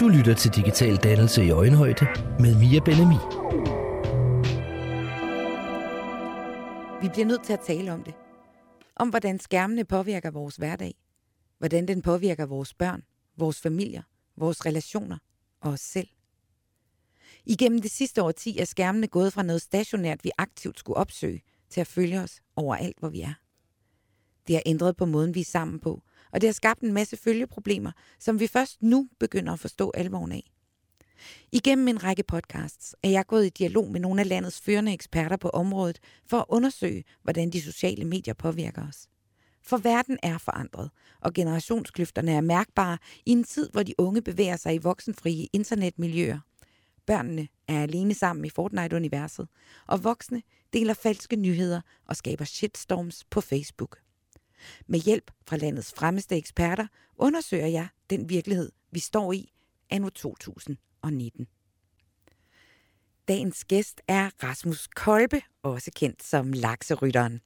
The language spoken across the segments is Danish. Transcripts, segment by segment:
Du lytter til Digital Dannelse i Øjenhøjde med Mia Benami. Vi bliver nødt til at tale om det. Om hvordan skærmene påvirker vores hverdag. Hvordan den påvirker vores børn, vores familier, vores relationer og os selv. Igennem det sidste årti er skærmene gået fra noget stationært, vi aktivt skulle opsøge, til at følge os overalt, hvor vi er. Det har ændret på måden, vi er sammen på, og det har skabt en masse følgeproblemer, som vi først nu begynder at forstå alvoren af. Igennem en række podcasts er jeg gået i dialog med nogle af landets førende eksperter på området for at undersøge, hvordan de sociale medier påvirker os. For verden er forandret, og generationskløfterne er mærkbare i en tid, hvor de unge bevæger sig i voksenfrie internetmiljøer. Børnene er alene sammen i Fortnite-universet, og voksne deler falske nyheder og skaber shitstorms på Facebook. Med hjælp fra landets fremmeste eksperter undersøger jeg den virkelighed, vi står i anno 2019. Dagens gæst er Rasmus Kolbe, også kendt som Lakserytteren.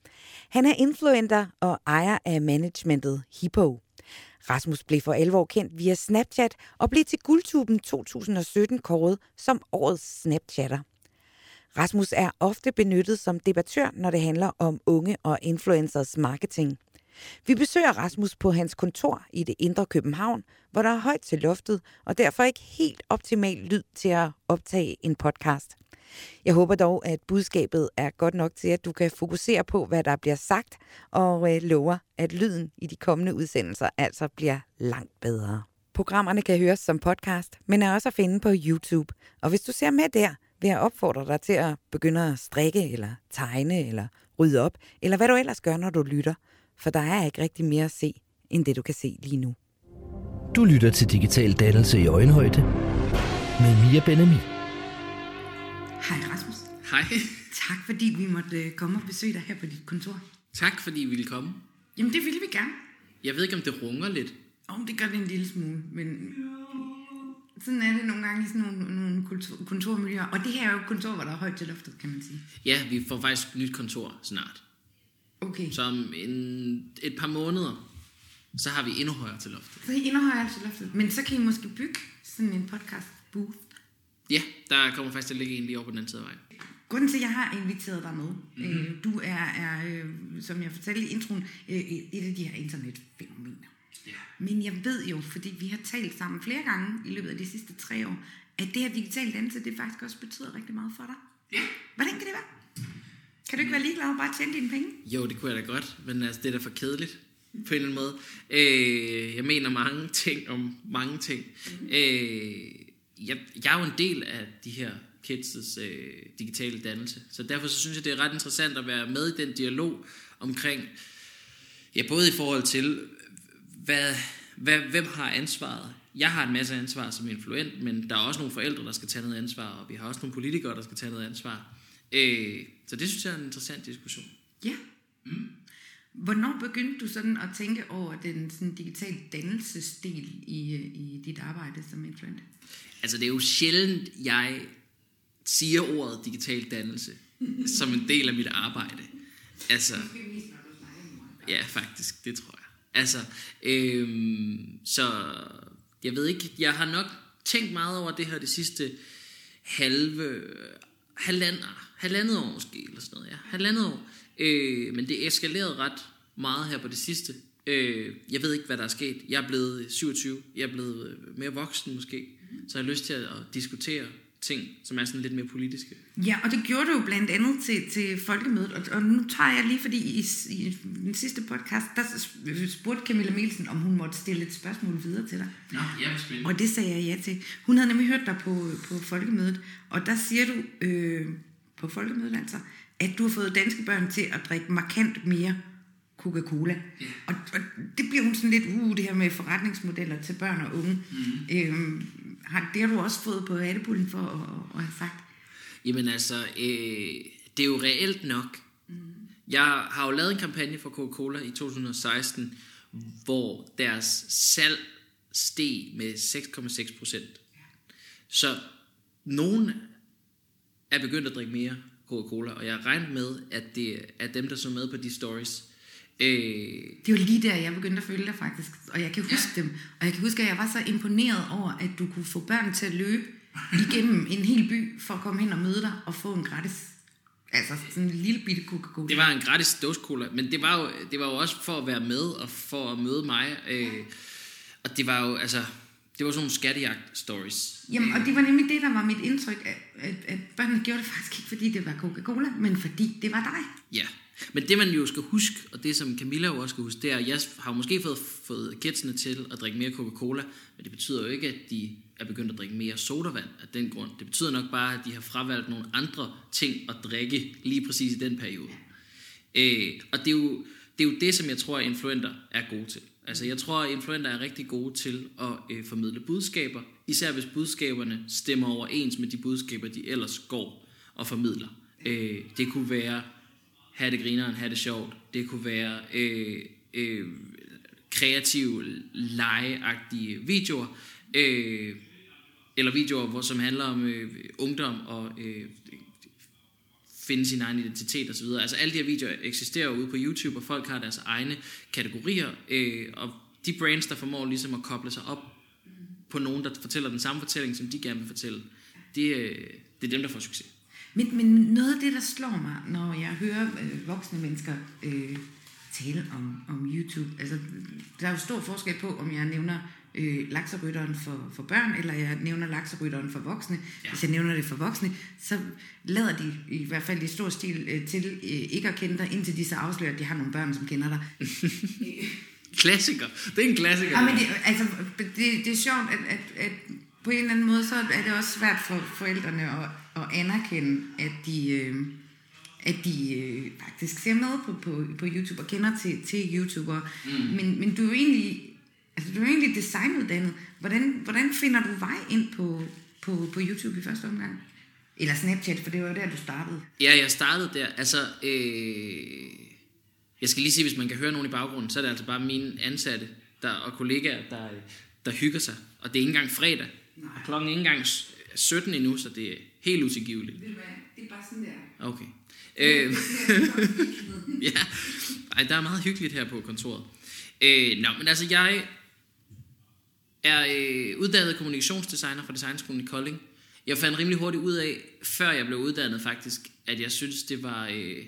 Han er influencer og ejer af managementet Hippo. Rasmus blev for 11 år kendt via Snapchat og blev til Guldtuben 2017 kåret som årets Snapchatter. Rasmus er ofte benyttet som debattør, når det handler om unge og influencers marketing. Vi besøger Rasmus på hans kontor i det indre København, hvor der er højt til loftet, og derfor ikke helt optimal lyd til at optage en podcast. Jeg håber dog, at budskabet er godt nok til, at du kan fokusere på, hvad der bliver sagt, og øh, lover, at lyden i de kommende udsendelser altså bliver langt bedre. Programmerne kan høres som podcast, men er også at finde på YouTube. Og hvis du ser med der, vil jeg opfordre dig til at begynde at strikke, eller tegne, eller rydde op, eller hvad du ellers gør, når du lytter. For der er ikke rigtig mere at se, end det du kan se lige nu. Du lytter til Digital Dannelse i Øjenhøjde med Mia Benami. Hej Rasmus. Hej. Tak fordi vi måtte øh, komme og besøge dig her på dit kontor. Tak fordi I ville komme. Jamen det ville vi gerne. Jeg ved ikke, om det runger lidt. Om det gør det en lille smule, men sådan er det nogle gange i sådan nogle, nogle kultur, kontormiljøer. Og det her er jo et kontor, hvor der er højt til loftet, kan man sige. Ja, vi får faktisk et nyt kontor snart. Okay. Så om en, et par måneder, så har vi endnu højere til loftet. Så er endnu højere til loftet. Men så kan I måske bygge sådan en podcast booth. Ja, der kommer faktisk til at ligge en lige over på den anden side af vejen. Grunden til, at jeg har inviteret dig med, mm-hmm. øh, du er, er øh, som jeg fortalte i introen, øh, et af de her internetfænomener. Ja. Men jeg ved jo, fordi vi har talt sammen flere gange i løbet af de sidste tre år, at det her digitale danse, det faktisk også betyder rigtig meget for dig. Ja. Hvordan kan det være? Kan du ikke være ligeglad og bare tjene dine penge? Jo, det kunne jeg da godt, men altså, det er da for kedeligt på en eller anden måde. Øh, jeg mener mange ting om mange ting. Mm. Øh, jeg, jeg er jo en del af de her kids' øh, digitale dannelse, så derfor så synes jeg, det er ret interessant at være med i den dialog omkring, ja, både i forhold til, hvad, hvad, hvem har ansvaret? Jeg har en masse ansvar som influent, men der er også nogle forældre, der skal tage noget ansvar, og vi har også nogle politikere, der skal tage noget ansvar. Øh, så det synes jeg er en interessant diskussion. Ja. Mm. Hvornår begyndte du sådan at tænke over den sådan digital dannelsesdel i, i dit arbejde som influent? Altså det er jo sjældent, jeg siger ordet digital dannelse som en del af mit arbejde. Altså, ja faktisk, det tror jeg. Altså, øhm, så jeg ved ikke, jeg har nok tænkt meget over det her det sidste halve, halvandet, ah, halvandet år måske, eller sådan noget, ja, halvandet år. Øh, men det eskalerede ret meget her på det sidste. Øh, jeg ved ikke, hvad der er sket. Jeg er blevet 27, jeg er blevet øh, mere voksen måske, så jeg har lyst til at diskutere ting, som er sådan lidt mere politiske. Ja, og det gjorde du jo blandt andet til, til folkemødet, og, og nu tager jeg lige, fordi i, i den sidste podcast, der spurgte Camilla Mielsen, om hun måtte stille et spørgsmål videre til dig. Nå, ja, spændende. Og det sagde jeg ja til. Hun havde nemlig hørt dig på, på folkemødet, og der siger du øh, på folkemødet altså, at du har fået danske børn til at drikke markant mere Coca-Cola. Ja. Og, og det bliver hun sådan lidt, uh, det her med forretningsmodeller til børn og unge. Mm. Øhm, har, det har du også fået på hattepullen for at, at, have sagt. Jamen altså, øh, det er jo reelt nok. Mm. Jeg har jo lavet en kampagne for Coca-Cola i 2016, hvor deres salg steg med 6,6 procent. Ja. Så nogen er begyndt at drikke mere Coca-Cola, og jeg regner med, at det er dem, der så med på de stories. Øh, Det var lige der, jeg begyndte at følge dig faktisk. Og jeg kan huske ja. dem. Og jeg kan huske, at jeg var så imponeret over, at du kunne få børn til at løbe igennem en hel by for at komme hen og møde dig og få en gratis, altså sådan en lille bitte Coca-Cola. det var en gratis dåsecola, men det var, jo, det var jo også for at være med og for at møde mig. Øh, og det var jo, altså, det var sådan nogle skattejagt-stories. Jamen, og det var nemlig det, der var mit indtryk, at, at, at børnene gjorde det faktisk ikke, fordi det var Coca-Cola, men fordi det var dig. Ja, men det man jo skal huske, og det som Camilla jo også skal huske, det er, at jeg har måske fået, fået kidsene til at drikke mere Coca-Cola, men det betyder jo ikke, at de er begyndt at drikke mere sodavand af den grund. Det betyder nok bare, at de har fravalgt nogle andre ting at drikke lige præcis i den periode. Øh, og det er, jo, det er jo det, som jeg tror, at influenter er gode til. Altså jeg tror, at influenter er rigtig gode til at øh, formidle budskaber, især hvis budskaberne stemmer overens med de budskaber, de ellers går og formidler. Øh, det kunne være, have det grineren, have det sjovt. Det kunne være øh, øh, kreative, legeagtige videoer, øh, eller videoer, hvor, som handler om øh, ungdom og øh, finde sin egen identitet osv. Altså alle de her videoer eksisterer ude på YouTube, og folk har deres egne kategorier, øh, og de brands, der formår ligesom at koble sig op på nogen, der fortæller den samme fortælling, som de gerne vil fortælle, det, øh, det er dem, der får succes. Men, men noget af det, der slår mig, når jeg hører øh, voksne mennesker øh, tale om, om YouTube, altså der er jo stor forskel på, om jeg nævner øh, lakserytteren for, for børn, eller jeg nævner lakserytteren for voksne. Ja. Hvis jeg nævner det for voksne, så lader de i hvert fald i stor stil øh, til øh, ikke at kende dig, indtil de så afslører, at de har nogle børn, som kender dig. Klassiker. Det er en klassiker. Ja, men det, altså, det, det er sjovt, at, at, at på en eller anden måde, så er det også svært for forældrene at, at anerkende, at de, øh, at de øh, faktisk ser med på, på, på YouTube og kender til, til YouTubere. Mm. Men, men du er jo egentlig, altså, du er jo egentlig designuddannet. Hvordan, hvordan finder du vej ind på, på, på YouTube i første omgang? Eller Snapchat, for det var jo der, du startede. Ja, jeg startede der. Altså, øh, jeg skal lige sige, hvis man kan høre nogen i baggrunden, så er det altså bare mine ansatte der, og kollegaer, der, der hygger sig. Og det er ikke engang fredag. Nej. Klokken er ikke engang 17 endnu, så det er helt utilgiveligt. Ved du hvad? Det er bare sådan der. Okay. Øh, ja, Ej, der er meget hyggeligt her på kontoret. Øh, nå, men altså, jeg er øh, uddannet kommunikationsdesigner fra Designskolen i Kolding. Jeg fandt rimelig hurtigt ud af, før jeg blev uddannet faktisk, at jeg synes, det var... Øh,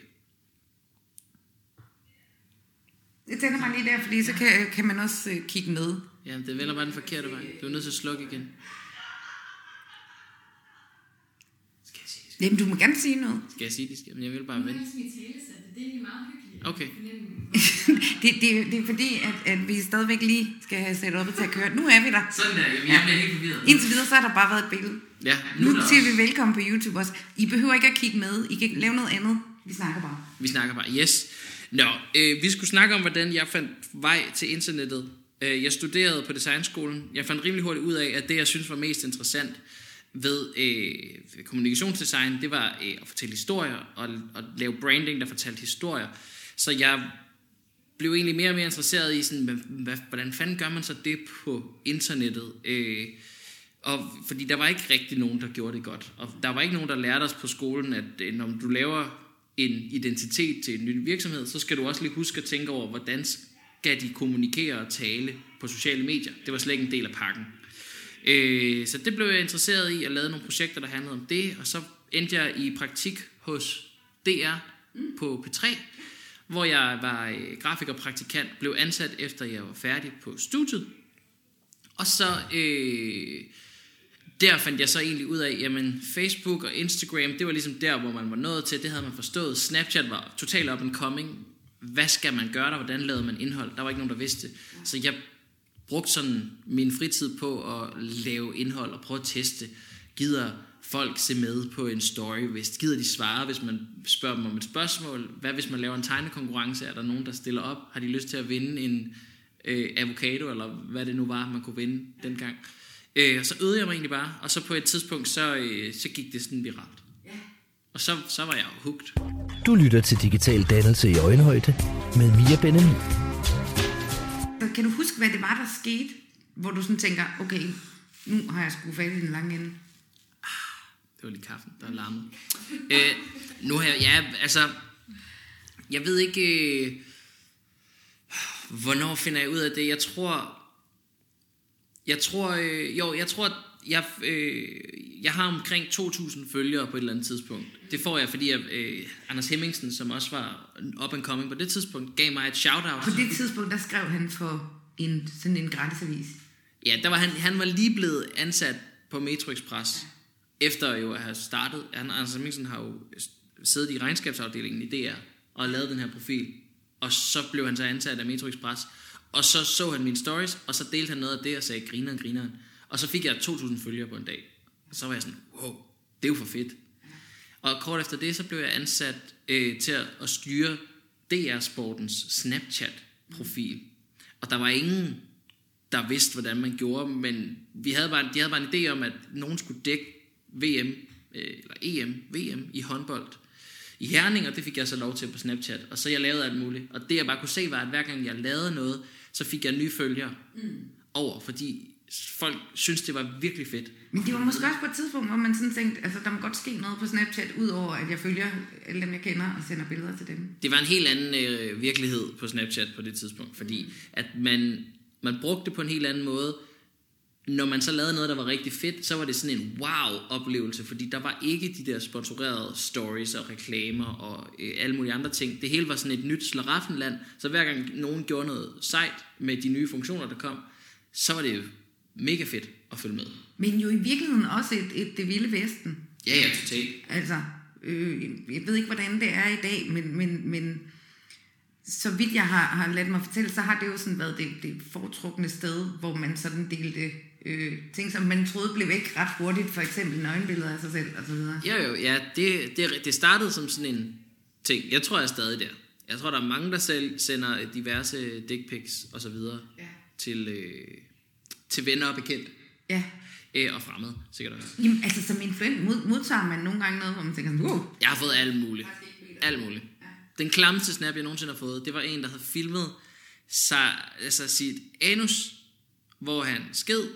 Jeg tænder mig lige der, fordi så kan, kan man også øh, kigge med. ja, det vender bare den forkerte vej. Du er nødt til at slukke igen. Skal jeg sige det? Jamen, du må gerne sige noget. Skal jeg sige det? Skal- Men jeg vil bare Nu vente. det er meget hyggeligt. Okay. det, det, det er fordi, at, at vi stadigvæk lige skal have sat op til at køre. Nu er vi der. Sådan der, jamen, jeg bliver helt forvirret. Indtil videre, så har der bare været et billede. Ja, Nu er der siger også- vi velkommen på YouTube også. I behøver ikke at kigge med. I kan lave noget andet. Vi snakker bare. Vi snakker bare, yes. Nå, øh, vi skulle snakke om, hvordan jeg fandt vej til internettet. Øh, jeg studerede på designskolen. Jeg fandt rimelig hurtigt ud af, at det, jeg synes var mest interessant ved øh, kommunikationsdesign, det var øh, at fortælle historier og, og lave branding, der fortalte historier. Så jeg blev egentlig mere og mere interesseret i, sådan, hvad, hvad, hvordan fanden gør man så det på internettet? Øh, og fordi der var ikke rigtig nogen, der gjorde det godt. Og der var ikke nogen, der lærte os på skolen, at øh, når du laver en identitet til en ny virksomhed, så skal du også lige huske at tænke over, hvordan skal de kommunikere og tale på sociale medier. Det var slet ikke en del af pakken. Øh, så det blev jeg interesseret i at lave nogle projekter, der handlede om det, og så endte jeg i praktik hos DR på P3, hvor jeg var øh, grafikerpraktikant, blev ansat efter jeg var færdig på studiet. Og så øh, der fandt jeg så egentlig ud af, jamen Facebook og Instagram, det var ligesom der, hvor man var nået til, det havde man forstået. Snapchat var totalt up and coming. Hvad skal man gøre der? Hvordan lavede man indhold? Der var ikke nogen, der vidste. Så jeg brugte sådan min fritid på at lave indhold og prøve at teste. Gider folk se med på en story? Hvis gider de svare, hvis man spørger dem om et spørgsmål? Hvad hvis man laver en tegnekonkurrence? Er der nogen, der stiller op? Har de lyst til at vinde en øh, avocado, eller hvad det nu var, man kunne vinde dengang? Øh, og så øvede jeg mig egentlig bare, og så på et tidspunkt, så, øh, så gik det sådan viralt. Og så, så var jeg jo hooked. Du lytter til Digital Dannelse i Øjenhøjde med Mia Benjamin. Kan du huske, hvad det var, der skete? Hvor du sådan tænker, okay, nu har jeg sgu fat i den lange ende. Det var lige kaffen, der larmede. Øh, nu har jeg, ja, altså, jeg ved ikke, øh, Hvornår finder jeg ud af det? Jeg tror... Jeg tror... Øh, jo, jeg tror, jeg, øh, jeg har omkring 2.000 følgere på et eller andet tidspunkt. Det får jeg, fordi jeg, øh, Anders Hemmingsen, som også var up and coming på det tidspunkt, gav mig et shout-out. På det tidspunkt, der skrev han for en, sådan en gratisavis. Ja, der var han, han var lige blevet ansat på Metro Express, ja. efter jo at have startet. Han, Anders Hemmingsen har jo siddet i regnskabsafdelingen i DR og lavet den her profil. Og så blev han så ansat af Metro Express. Og så så han mine stories, og så delte han noget af det og sagde, grineren, grineren. Og så fik jeg 2.000 følgere på en dag. Og så var jeg sådan, wow, det er jo for fedt. Og kort efter det, så blev jeg ansat øh, til at, at styre DR Sportens Snapchat-profil. Og der var ingen, der vidste, hvordan man gjorde, men vi havde bare, de havde bare en idé om, at nogen skulle dække VM, øh, eller EM, VM i håndbold i Herning, og det fik jeg så lov til på Snapchat. Og så jeg lavede alt muligt. Og det jeg bare kunne se var, at hver gang jeg lavede noget, så fik jeg nye følgere mm. over, fordi folk synes, det var virkelig fedt. Men det var måske også på et tidspunkt, hvor man sådan tænkte, altså der må godt ske noget på Snapchat, udover at jeg følger alle dem, jeg kender, og sender billeder til dem. Det var en helt anden øh, virkelighed på Snapchat på det tidspunkt, fordi at man, man brugte det på en helt anden måde. Når man så lavede noget, der var rigtig fedt, så var det sådan en wow-oplevelse, fordi der var ikke de der sponsorerede stories og reklamer og øh, alle mulige andre ting. Det hele var sådan et nyt slaraffenland, så hver gang nogen gjorde noget sejt med de nye funktioner, der kom, så var det mega fedt at følge med. Men jo i virkeligheden også et, et det vilde vesten. Ja, ja, totalt. Altså, øh, jeg ved ikke, hvordan det er i dag, men, men, men så vidt jeg har, har ladet mig fortælle, så har det jo sådan været det, det foretrukne sted, hvor man sådan delte øh, ting, som man troede blev væk ret hurtigt, for eksempel nøgenbilleder af sig selv og så videre. Ja, jo, ja, det, det, det startede som sådan en ting. Jeg tror, jeg er stadig der. Jeg tror, der er mange, der selv sender diverse dick pics og så videre ja. til, øh, til venner og bekendt. Ja. Øh, og fremmede, sikkert også. Jamen, altså som influent mod, modtager man nogle gange noget, hvor man tænker sådan, wow. Jeg har fået alt muligt. Alt muligt. Den klammeste snap, jeg nogensinde har fået, det var en, der havde filmet sig, altså sit anus, hvor han sked,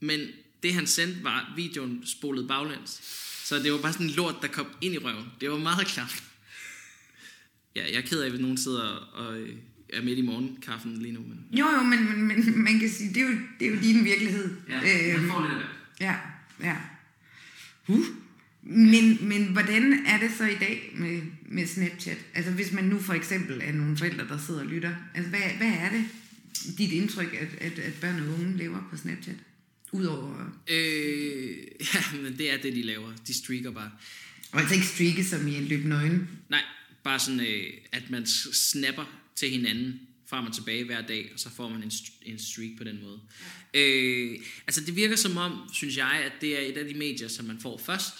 men det han sendte var videoen spolet baglæns. Så det var bare sådan en lort, der kom ind i røven. Det var meget klamt. Ja, jeg er ked af, at nogen sidder og øh, er midt i morgenkaffen lige nu. Men... Jo, jo, men, men, men man kan sige, det er jo, det er jo din virkelighed. Ja, øh, man får lidt af Ja, ja. Uh. Men, men hvordan er det så i dag med, med Snapchat? Altså hvis man nu for eksempel er nogle forældre, der sidder og lytter. Altså hvad, hvad er det, dit indtryk, at, at, at børn og unge lever på Snapchat? Udover... Øh, ja, men det er det, de laver. De streaker bare. Og altså ikke streake som i en løb nøgen? Nej, bare sådan, øh, at man snapper til hinanden frem og tilbage hver dag, og så får man en, en streak på den måde. Ja. Øh, altså det virker som om, synes jeg, at det er et af de medier, som man får først.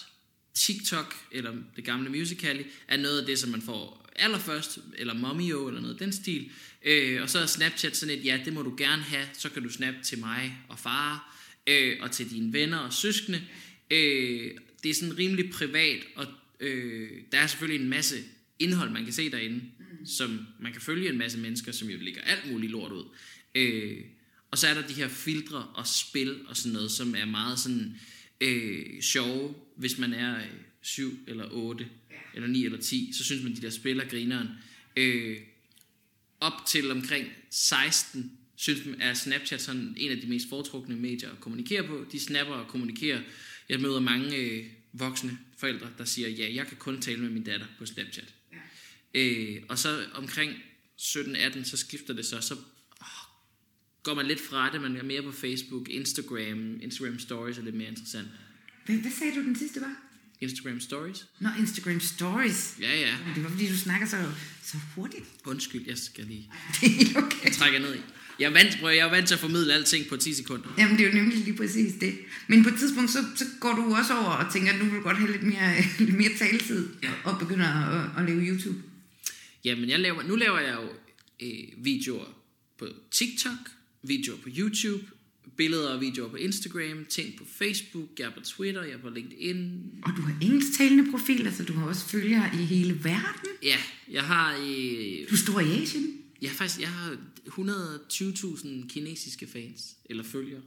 TikTok, eller det gamle Musical.ly, er noget af det, som man får allerførst, eller Momio, eller noget den stil. Øh, og så er Snapchat sådan et, ja, det må du gerne have, så kan du snappe til mig og far, øh, og til dine venner og søskende. Øh, det er sådan rimelig privat, og øh, der er selvfølgelig en masse indhold, man kan se derinde som man kan følge en masse mennesker, som jo ligger alt muligt lort ud. Øh, og så er der de her filtre og spil og sådan noget, som er meget sådan øh, sjove, hvis man er øh, 7 eller 8 eller 9 eller 10, så synes man, de der spiller grineren. Øh, op til omkring 16 synes man, er Snapchat sådan en af de mest foretrukne medier at kommunikere på. De snapper og kommunikerer. Jeg møder mange øh, voksne forældre, der siger, ja, jeg kan kun tale med min datter på Snapchat. Øh, og så omkring 17-18, så skifter det så, så åh, går man lidt fra det, man er mere på Facebook, Instagram, Instagram Stories er lidt mere interessant. Hvad, hvad sagde du den sidste var? Instagram Stories. Nå, Instagram Stories. Ja, ja. Det var fordi, du snakker så, så hurtigt. Undskyld, jeg skal lige... Det er okay. Jeg trækker ned i. Jeg er, vant, jeg er vant til at formidle alting på 10 sekunder. Jamen, det er jo nemlig lige præcis det. Men på et tidspunkt, så, så går du også over og tænker, at nu vil du godt have lidt mere, lidt mere taletid, ja. og begynder at, at lave YouTube. Jamen, jeg laver, nu laver jeg jo øh, videoer på TikTok, videoer på YouTube, billeder og videoer på Instagram, ting på Facebook, jeg er på Twitter, jeg er på LinkedIn. Og du har engelsktalende profiler, så du har også følgere i hele verden. Ja, jeg har... Øh, du er stor i Asien. Jeg har faktisk jeg har 120.000 kinesiske fans, eller følgere.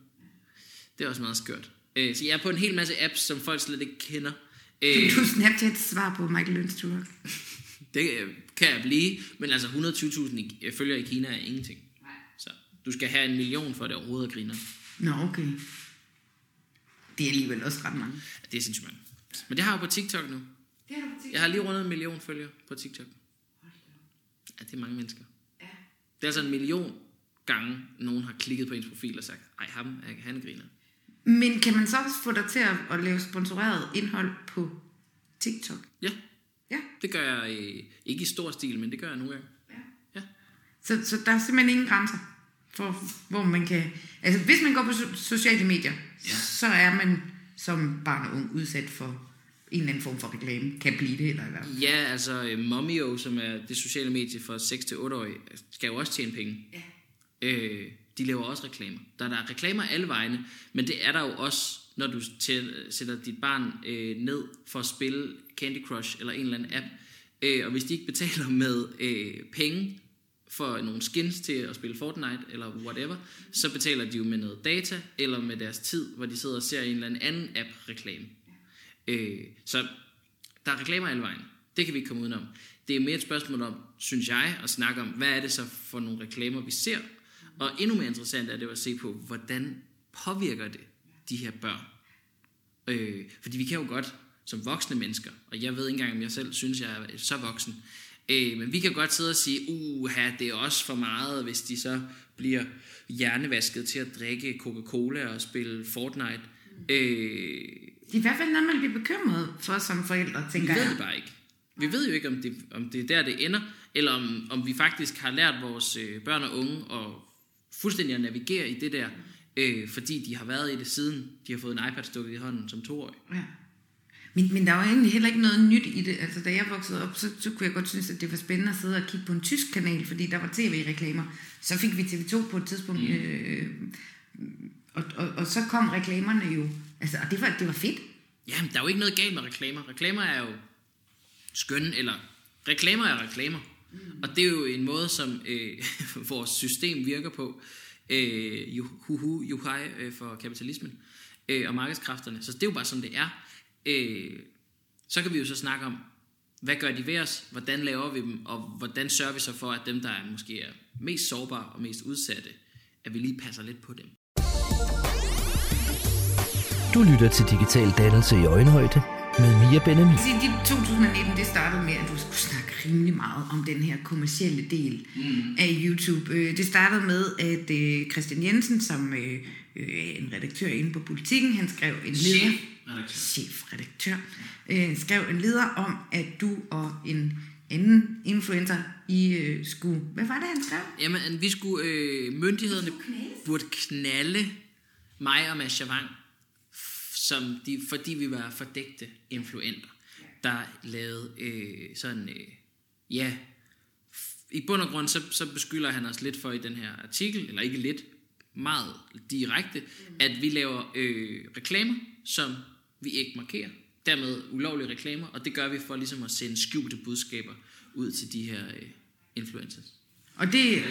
Det er også meget skørt. Øh, så jeg er på en hel masse apps, som folk slet ikke kender. Øh, du Snapchat svar på Michael Lønstrup. Det øh, kan jeg blive, men altså 120.000 i- øh, følgere i Kina er ingenting. Nej. Så du skal have en million for at det overhovedet at grine. Nå, okay. Det er alligevel også ret mange. Det er sindssygt mange. Men det har jeg på TikTok nu. Det du på Jeg har lige rundet en million følgere på TikTok. Ja, det er mange mennesker. Ja. Det er altså en million gange, nogen har klikket på ens profil og sagt, ej, ham, er- han griner. Men kan man så også få dig til at, at lave sponsoreret indhold på TikTok? Ja, Ja. det gør jeg øh, ikke i stor stil, men det gør jeg nogle gange. Ja. Så, så der er simpelthen ingen grænser for, hvor man kan... Altså, hvis man går på so- sociale medier, ja. så er man som barn og ung udsat for en eller anden form for reklame. Kan blive det, eller i hvert fald. Ja, altså øh, Momio, som er det sociale medie for 6-8-årige, skal jo også tjene penge. Ja. Øh, de laver også reklamer. Der er, der er reklamer alle vegne, men det er der jo også, når du sætter dit barn øh, ned for at spille Candy Crush eller en eller anden app. Øh, og hvis de ikke betaler med øh, penge for nogle skins til at spille Fortnite eller whatever, så betaler de jo med noget data eller med deres tid, hvor de sidder og ser en eller anden app-reklame. Øh, så der er reklamer alle vejen. Det kan vi ikke komme udenom. Det er mere et spørgsmål om, synes jeg, at snakke om, hvad er det så for nogle reklamer, vi ser? Og endnu mere interessant er det at se på, hvordan påvirker det de her børn? Øh, fordi vi kan jo godt, som voksne mennesker, og jeg ved ikke engang, om jeg selv synes, jeg er så voksen, øh, men vi kan godt sidde og sige, uha, det er også for meget, hvis de så bliver hjernevasket til at drikke Coca-Cola og spille Fortnite. Øh, Det er i hvert fald noget, man bliver bekymret for som forældre, vi tænker ved jeg. det bare ikke. Vi ved jo ikke, om det, om det er der, det ender, eller om, om vi faktisk har lært vores øh, børn og unge at fuldstændig at navigere i det der, øh, fordi de har været i det siden, de har fået en iPad stukket i hånden som toårig. Ja. Men, men der var egentlig heller ikke noget nyt i det. Altså, da jeg voksede op, så, så kunne jeg godt synes, at det var spændende at sidde og kigge på en tysk kanal, fordi der var tv-reklamer. Så fik vi TV2 på et tidspunkt, mm. øh, og, og, og så kom reklamerne jo. Altså, og det var, det var fedt. Jamen, der er jo ikke noget galt med reklamer. Reklamer er jo skønne, eller reklamer er reklamer. Mm. Og det er jo en måde, som øh, vores system virker på. Øh, ju- juhai øh, for kapitalismen øh, og markedskræfterne. Så det er jo bare sådan, det er. Øh, så kan vi jo så snakke om, hvad gør de ved os? Hvordan laver vi dem? Og hvordan sørger vi så for, at dem, der er, måske er mest sårbare og mest udsatte, at vi lige passer lidt på dem? Du lytter til Digital Dannelse i Øjenhøjde med Mia Benjamin. Så i 2019, det startede med, at du skulle snakke rimelig meget om den her kommercielle del mm. af YouTube. Øh, Det startede med, at øh, Christian Jensen, som øh, en redaktør inde på Politiken, han skrev en leder... Chefredaktør. Chefredaktør. skrev en leder om, at du og en anden influencer, I øh, skulle... Hvad var det, han skrev? Jamen, vi skulle, øh, myndighederne burde knalde mig og Mads Javang, f- som de, fordi vi var fordægte influenter, der lavede øh, sådan, øh, ja, i bund og grund, så, så beskylder han os lidt for i den her artikel, eller ikke lidt, meget direkte, at vi laver øh, reklamer, som vi ikke markerer. Dermed ulovlige reklamer, og det gør vi for ligesom at sende skjulte budskaber ud til de her øh, influencers. Og det,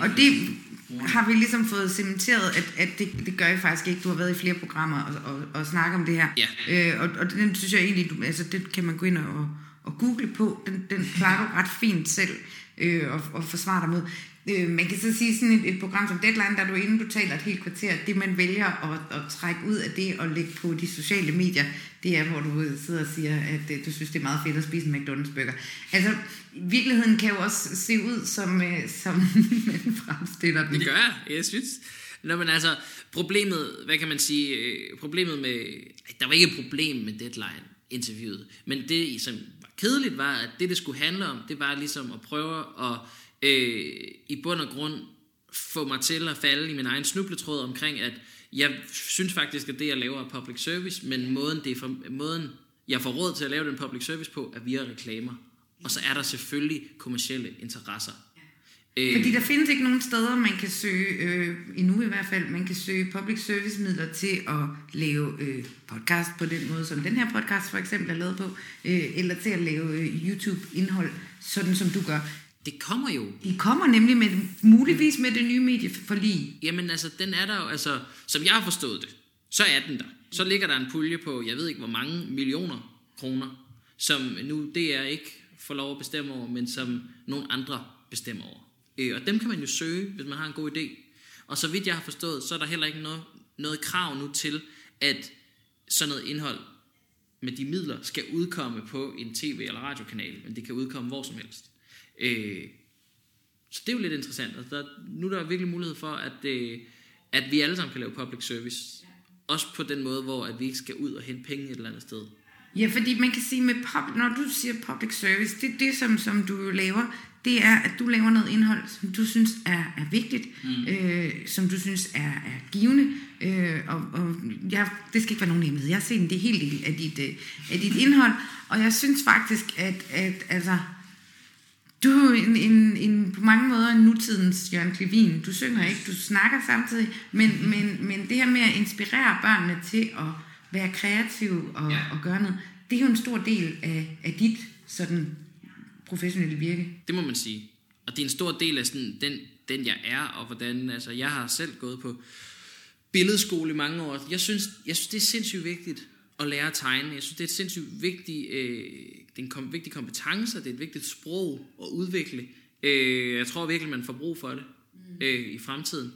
og det har vi ligesom fået cementeret, at, at det, det gør I faktisk ikke. Du har været i flere programmer og, og, og snakket om det her. Ja. Øh, og, og den synes jeg egentlig, du, altså det kan man gå ind og, og google på. Den, den klarer du ret fint selv øh, og, og forsvare dig mod. Øh, man kan så sige sådan et, et program som Deadline, der du inden du taler et helt kvarter, det man vælger at, at trække ud af det og lægge på de sociale medier, det er, hvor du sidder og siger, at øh, du synes, det er meget fedt at spise en McDonald's burger. Altså, virkeligheden kan jo også se ud, som, øh, som man fremstiller den. Det gør jeg, jeg synes. Nå, men altså, problemet, hvad kan man sige, øh, problemet med, der var ikke et problem med deadline-interviewet, men det, som var kedeligt, var, at det, det skulle handle om, det var ligesom at prøve at, øh, i bund og grund, få mig til at falde i min egen snubletråd omkring, at jeg synes faktisk, at det, jeg laver, er public service, men måden, det er for, måden jeg får råd til at lave den public service på, er via reklamer. Og så er der selvfølgelig kommercielle interesser. Øh, Fordi der findes ikke nogen steder, man kan søge, øh, endnu i hvert fald, man kan søge public service midler til at lave øh, podcast på den måde, som den her podcast for eksempel er lavet på, øh, eller til at lave øh, YouTube-indhold, sådan som du gør. Det kommer jo De kommer nemlig med, muligvis med det nye medieforlig. Jamen altså, den er der jo, altså, som jeg har forstået det, så er den der. Så ligger der en pulje på, jeg ved ikke hvor mange millioner kroner, som nu det er ikke får lov at bestemme over, men som nogle andre bestemmer over. Øh, og dem kan man jo søge, hvis man har en god idé. Og så vidt jeg har forstået, så er der heller ikke noget, noget krav nu til, at sådan noget indhold med de midler skal udkomme på en tv- eller radiokanal, men det kan udkomme hvor som helst. Øh, så det er jo lidt interessant. Altså, der, nu er der virkelig mulighed for, at, øh, at vi alle sammen kan lave public service. Også på den måde, hvor at vi ikke skal ud og hente penge et eller andet sted. Ja, fordi man kan sige, med pub, når du siger public service, det, det som, som du laver, det er, at du laver noget indhold, som du synes er, er vigtigt, mm. øh, som du synes er, er givende, øh, og, og jeg, det skal ikke være nogen hemmelighed. Jeg har set en del af dit, øh, af dit indhold, og jeg synes faktisk, at, at altså, du er en, en, en, på mange måder en nutidens Jørgen Klevin. Du synger ikke, du snakker samtidig, men, men, men det her med at inspirere børnene til at være kreative og, ja. og gøre noget, det er jo en stor del af, af dit sådan professionelle virke. Det må man sige. Og det er en stor del af sådan, den, den jeg er, og hvordan, altså jeg har selv gået på billedskole i mange år. Jeg synes, jeg synes det er sindssygt vigtigt at lære at tegne. Jeg synes, det er et sindssygt vigtigt, øh, det er en kom, vigtig kompetence, det er et vigtigt sprog at udvikle. Øh, jeg tror virkelig, man får brug for det øh, i fremtiden.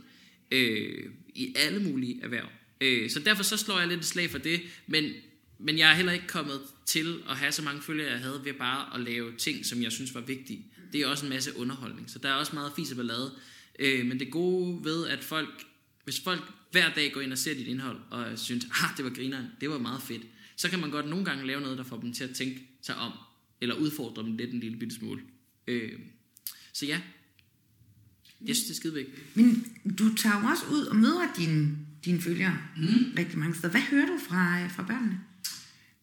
Øh, I alle mulige erhverv. Øh, så derfor så slår jeg lidt et slag for det, men, men jeg er heller ikke kommet til at have så mange følgere, jeg havde ved bare at lave ting, som jeg synes var vigtige. Det er også en masse underholdning, så der er også meget fis og ballade. Øh, men det gode ved, at folk, hvis folk hver dag går ind og ser dit indhold, og synes, ah, det var grineren, det var meget fedt, så kan man godt nogle gange lave noget, der får dem til at tænke sig om, eller udfordre dem lidt en lille bitte smule. Øh, så ja, jeg synes, det er skide vigtigt. Men du tager jo også ud og møder dine, dine følgere mm. rigtig mange steder. Hvad hører du fra, fra børnene?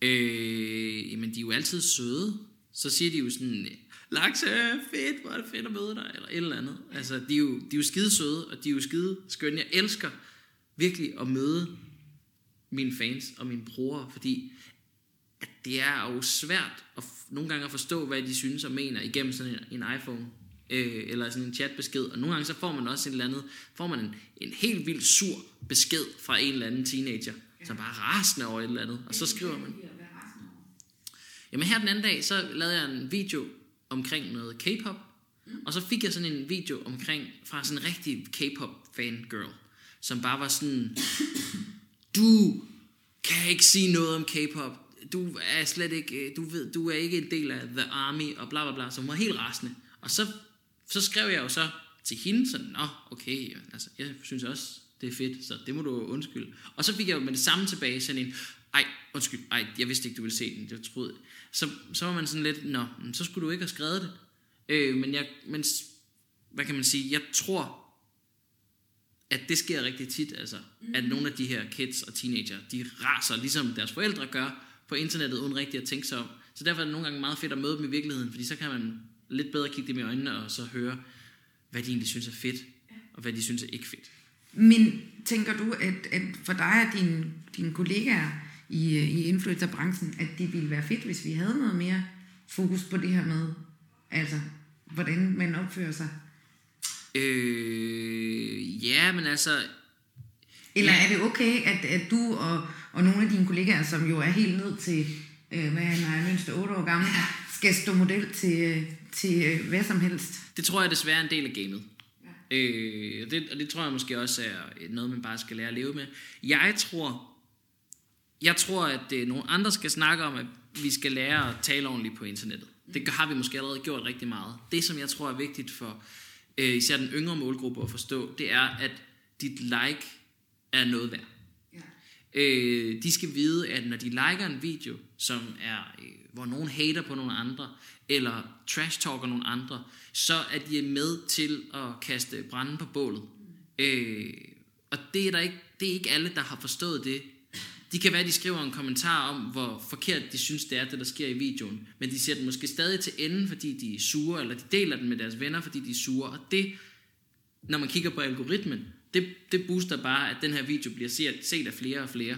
Øh, jamen, de er jo altid søde. Så siger de jo sådan, Lakse, fedt, hvor er det fedt at møde dig, eller et eller andet. Altså, de er jo, de er jo skide søde, og de er jo skide skønne. Jeg elsker virkelig at møde mine fans og mine brugere, fordi det er jo svært at nogle gange at forstå, hvad de synes og mener igennem sådan en, en iPhone øh, eller sådan en chatbesked, og nogle gange så får man også en eller andet, får man en, en helt vildt sur besked fra en eller anden teenager, som bare er rasende over et eller andet, og så skriver man. Jamen her den anden dag, så lavede jeg en video omkring noget K-pop, og så fik jeg sådan en video omkring, fra sådan en rigtig K-pop fangirl, som bare var sådan, du kan ikke sige noget om K-pop, du er slet ikke, du ved, du er ikke en del af The Army, og bla bla bla, som var helt rasende. Og så, så skrev jeg jo så til hende sådan, nå, okay, altså, jeg synes også, det er fedt, så det må du undskylde. Og så fik jeg jo med det samme tilbage sådan en, ej, undskyld, ej, jeg vidste ikke, du ville se den, jeg troede. Så, så var man sådan lidt, nå, så skulle du ikke have skrevet det. Øh, men jeg, men, hvad kan man sige, jeg tror, at det sker rigtig tit, altså, mm. at nogle af de her kids og teenager, de raser, ligesom deres forældre gør, på internettet, uden rigtig at tænke sig om. Så derfor er det nogle gange meget fedt at møde dem i virkeligheden, fordi så kan man lidt bedre kigge dem i øjnene, og så høre, hvad de egentlig synes er fedt, og hvad de synes er ikke fedt. Men tænker du, at, at for dig og dine, dine kollegaer i, i influencerbranchen, at det ville være fedt, hvis vi havde noget mere fokus på det her med, altså, hvordan man opfører sig? Øh, ja, men altså... Eller ja. er det okay, at, at du og, og nogle af dine kollegaer, som jo er helt ned til, øh, hvad han er, mindst 8 år gammel, skal stå model til, til hvad som helst? Det tror jeg desværre er en del af gamet. Ja. Øh, og, det, og det tror jeg måske også er noget, man bare skal lære at leve med. Jeg tror, jeg tror, at øh, nogle andre skal snakke om, at vi skal lære at tale ordentligt på internettet. Det har vi måske allerede gjort rigtig meget. Det, som jeg tror er vigtigt for øh, især den yngre målgruppe at forstå, det er, at dit like er noget værd. Øh, de skal vide, at når de liker en video, som er, øh, hvor nogen hater på nogle andre, eller trash-talker nogle andre, så er de med til at kaste branden på bålet. Øh, og det er, der ikke, det er ikke alle, der har forstået det. De kan være, at de skriver en kommentar om, hvor forkert de synes, det er, det der sker i videoen. Men de ser den måske stadig til enden, fordi de er sure, eller de deler den med deres venner, fordi de er sure. Og det, når man kigger på algoritmen, det, det booster bare, at den her video bliver set, set af flere og flere.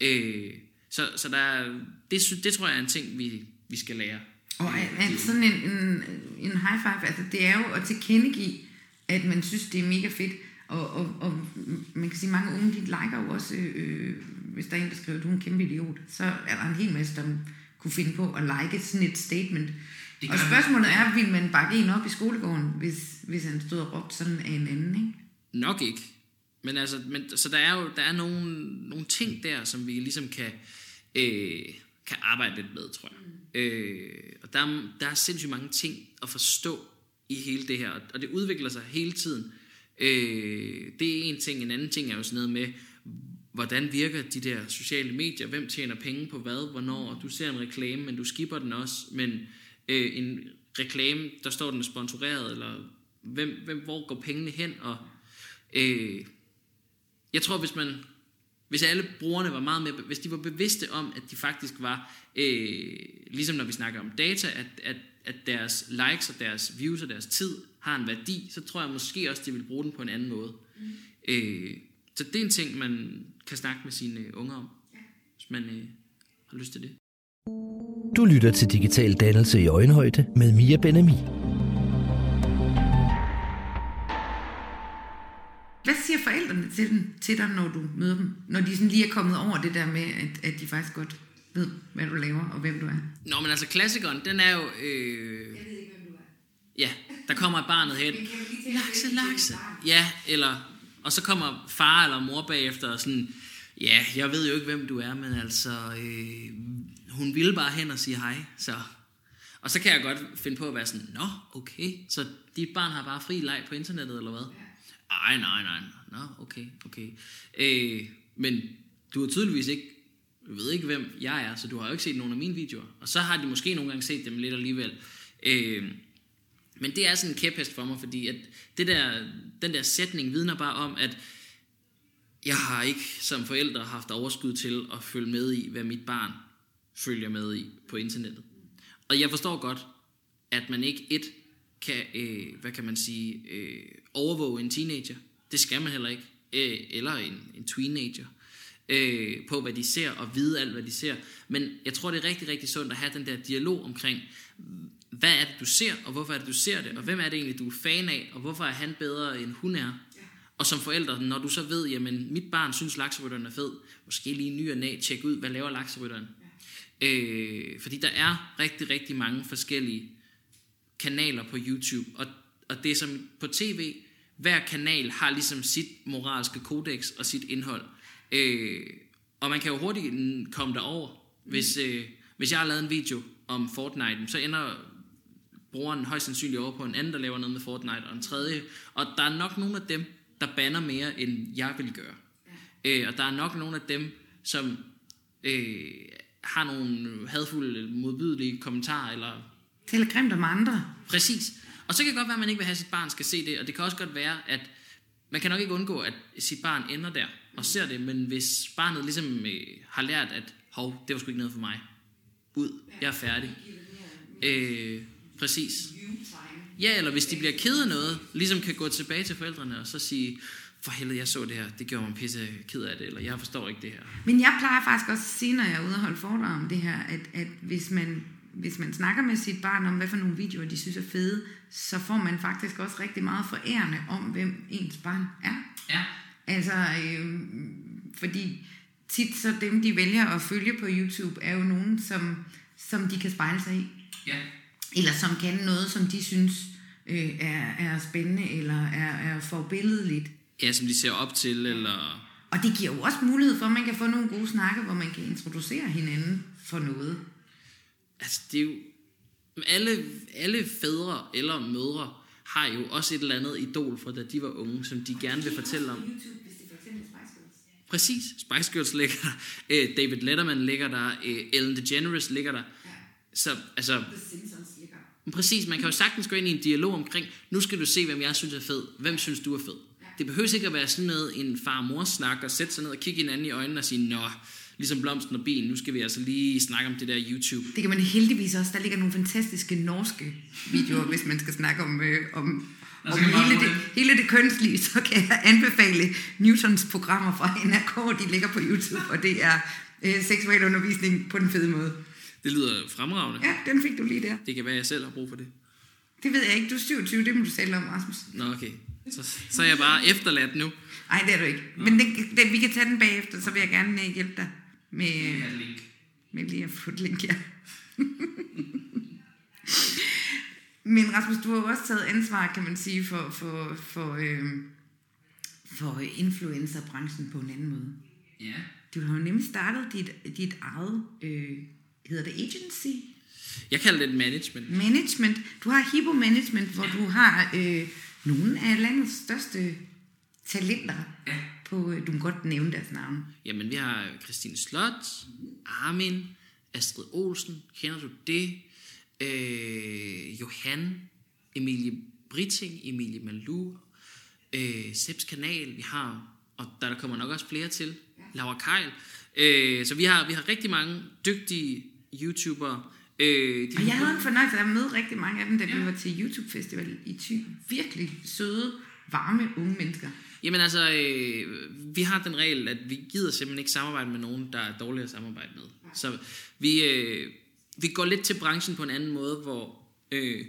Øh, så så der er, det, det tror jeg er en ting, vi, vi skal lære. Og at, at sådan en, en, en high five, altså det er jo at tilkendegive, at man synes, det er mega fedt. Og, og, og man kan sige, mange unge, de liker jo også, øh, hvis der er en, der skriver, at du er en kæmpe idiot, så er der en hel masse, der kunne finde på at like sådan et statement. Det Og spørgsmålet er, vil man bakke en op i skolegården, hvis, hvis han stod og råbte sådan af en anden, ikke? Nok ikke. Men altså, men, så der er jo der er nogle, nogle ting der, som vi ligesom kan, øh, kan arbejde lidt med, tror jeg. Mm. Øh, og der, der er sindssygt mange ting at forstå i hele det her, og det udvikler sig hele tiden. Øh, det er en ting. En anden ting er jo sådan noget med, hvordan virker de der sociale medier, hvem tjener penge på hvad, hvornår, du ser en reklame, men du skipper den også, men øh, en reklame, der står den sponsoreret, eller hvem, hvem, hvor går pengene hen, og øh, jeg tror, hvis man hvis alle brugerne var meget mere, hvis de var bevidste om, at de faktisk var, øh, ligesom når vi snakker om data, at, at, at deres likes og deres views og deres tid har en værdi, så tror jeg måske også, de vil bruge den på en anden måde. Mm. Øh, så det er en ting, man kan snakke med sine unger om, hvis man øh, har lyst til det. Du lytter til Digital Dannelse i Øjenhøjde med Mia Benami. Siger forældrene til, den, til dig, når du møder dem? Når de sådan lige er kommet over det der med, at, at de faktisk godt ved, hvad du laver og hvem du er. Nå, men altså klassikeren, den er jo... Øh, ja, der kommer barnet hen. Lakse, lakse. Ja, eller... Og så kommer far eller mor bagefter og sådan... Ja, jeg ved jo ikke, hvem du er, men altså... Øh, hun ville bare hen og sige hej, så... Og så kan jeg godt finde på at være sådan, Nå, okay, så dit barn har bare fri leg på internettet, eller hvad? Ej, nej, nej, nå, okay, okay. Øh, men du har tydeligvis ikke, ved ikke, hvem jeg er, så du har jo ikke set nogen af mine videoer. Og så har de måske nogle gange set dem lidt alligevel. Øh, men det er sådan en kæphest for mig, fordi at det der, den der sætning vidner bare om, at jeg har ikke som forældre haft overskud til at følge med i, hvad mit barn følger med i på internettet. Og jeg forstår godt, at man ikke et kan, øh, hvad kan man sige, øh, overvåge en teenager. Det skal man heller ikke. Øh, eller en, en teenager. Øh, på hvad de ser, og vide alt, hvad de ser. Men jeg tror, det er rigtig, rigtig sundt at have den der dialog omkring, hvad er det, du ser, og hvorfor er det, du ser det, og hvem er det egentlig, du er fan af, og hvorfor er han bedre, end hun er. Og som forældre, når du så ved, jamen mit barn synes, lakserytteren er fed, måske lige ny og næ, tjek ud, hvad laver lakserytteren. Øh, fordi der er rigtig, rigtig mange forskellige kanaler på YouTube, og, og det er som på tv, hver kanal har ligesom sit moralske kodex og sit indhold. Øh, og man kan jo hurtigt mm, komme derover, hvis, øh, hvis jeg har lavet en video om Fortnite, så ender brugeren højst sandsynligt over på en anden, der laver noget med Fortnite, og en tredje. Og der er nok nogle af dem, der banner mere, end jeg vil gøre. Øh, og der er nok nogle af dem, som øh, har nogle hadfulde, modbydelige kommentarer, eller Taler grimt om andre. Præcis. Og så kan det godt være, at man ikke vil have, at sit barn skal se det, og det kan også godt være, at man kan nok ikke undgå, at sit barn ender der og ser det, men hvis barnet ligesom øh, har lært, at hov, det var sgu ikke noget for mig. Ud, jeg er færdig. Øh, præcis. Ja, eller hvis de bliver ked af noget, ligesom kan gå tilbage til forældrene og så sige, for helvede, jeg så det her, det gjorde mig pisse ked af det, eller jeg forstår ikke det her. Men jeg plejer faktisk også at sige, når jeg er ude og holde foredrag om det her, at, at hvis, man, hvis man snakker med sit barn om, hvad for nogle videoer de synes er fede, så får man faktisk også rigtig meget forærende om, hvem ens barn er. Ja. Altså, øh, fordi tit så dem, de vælger at følge på YouTube, er jo nogen, som, som de kan spejle sig i. Ja. Eller som kan noget, som de synes øh, er, er spændende, eller er, er forbilledeligt. Ja, som de ser op til, eller... Og det giver jo også mulighed for, at man kan få nogle gode snakke, hvor man kan introducere hinanden for noget. Altså, det er jo... Alle, alle fædre eller mødre har jo også et eller andet idol fra da de var unge, som de gerne vil fortælle om. Præcis. Spice Girls ligger der. Øh, David Letterman ligger der. Øh, Ellen DeGeneres ligger der. Så altså... Præcis, man kan jo sagtens gå ind i en dialog omkring, nu skal du se, hvem jeg synes er fed. Hvem synes du er fed? Det behøver ikke at være sådan noget, en far-mor snak, og sætte sig ned og kigge hinanden i øjnene og sige, nå, ligesom blomsten og bien, nu skal vi altså lige snakke om det der YouTube. Det kan man heldigvis også. Der ligger nogle fantastiske norske videoer, hvis man skal snakke om, øh, om, Der om hele, det, hele det kønslige. Så kan jeg anbefale Newtons programmer fra NRK. De ligger på YouTube, og det er øh, seksuel undervisning på den fede måde. Det lyder fremragende. Ja, den fik du lige der. Det kan være, at jeg selv har brug for det. Det ved jeg ikke. Du er 27, det må du selv om, Rasmus. Nå, okay. Så, så er jeg bare efterladt nu. Nej, det er du ikke. Men det, det, vi kan tage den bagefter, så vil jeg gerne øh, hjælpe dig med, link. med lige at få et link, ja. Men Rasmus, du har også taget ansvar, kan man sige, for, for, for, øh, for influencerbranchen på en anden måde. Ja. Du har jo nemlig startet dit, dit eget, øh, hedder det agency? Jeg kalder det et management. Management. Du har Hippo Management, hvor du har øh, nogle af landets største talenter. Ja. På, øh, du må godt nævne deres navn. Jamen, vi har Christine Slot, Armin, Astrid Olsen, kender du det? Øh, Johan, Emilie Britting, Emilie Malou, øh, Seps Kanal, vi har, og der, der kommer nok også flere til, Laura Keil. Øh, så vi har, vi har rigtig mange dygtige YouTubere. Øh, de Og jeg havde en fornøjelse af at møde rigtig mange af dem, da vi var til YouTube Festival i Thy. Virkelig søde, varme, unge mennesker. Jamen altså, øh, vi har den regel, at vi gider simpelthen ikke samarbejde med nogen, der er dårlige at samarbejde med. Så vi, øh, vi går lidt til branchen på en anden måde, hvor øh,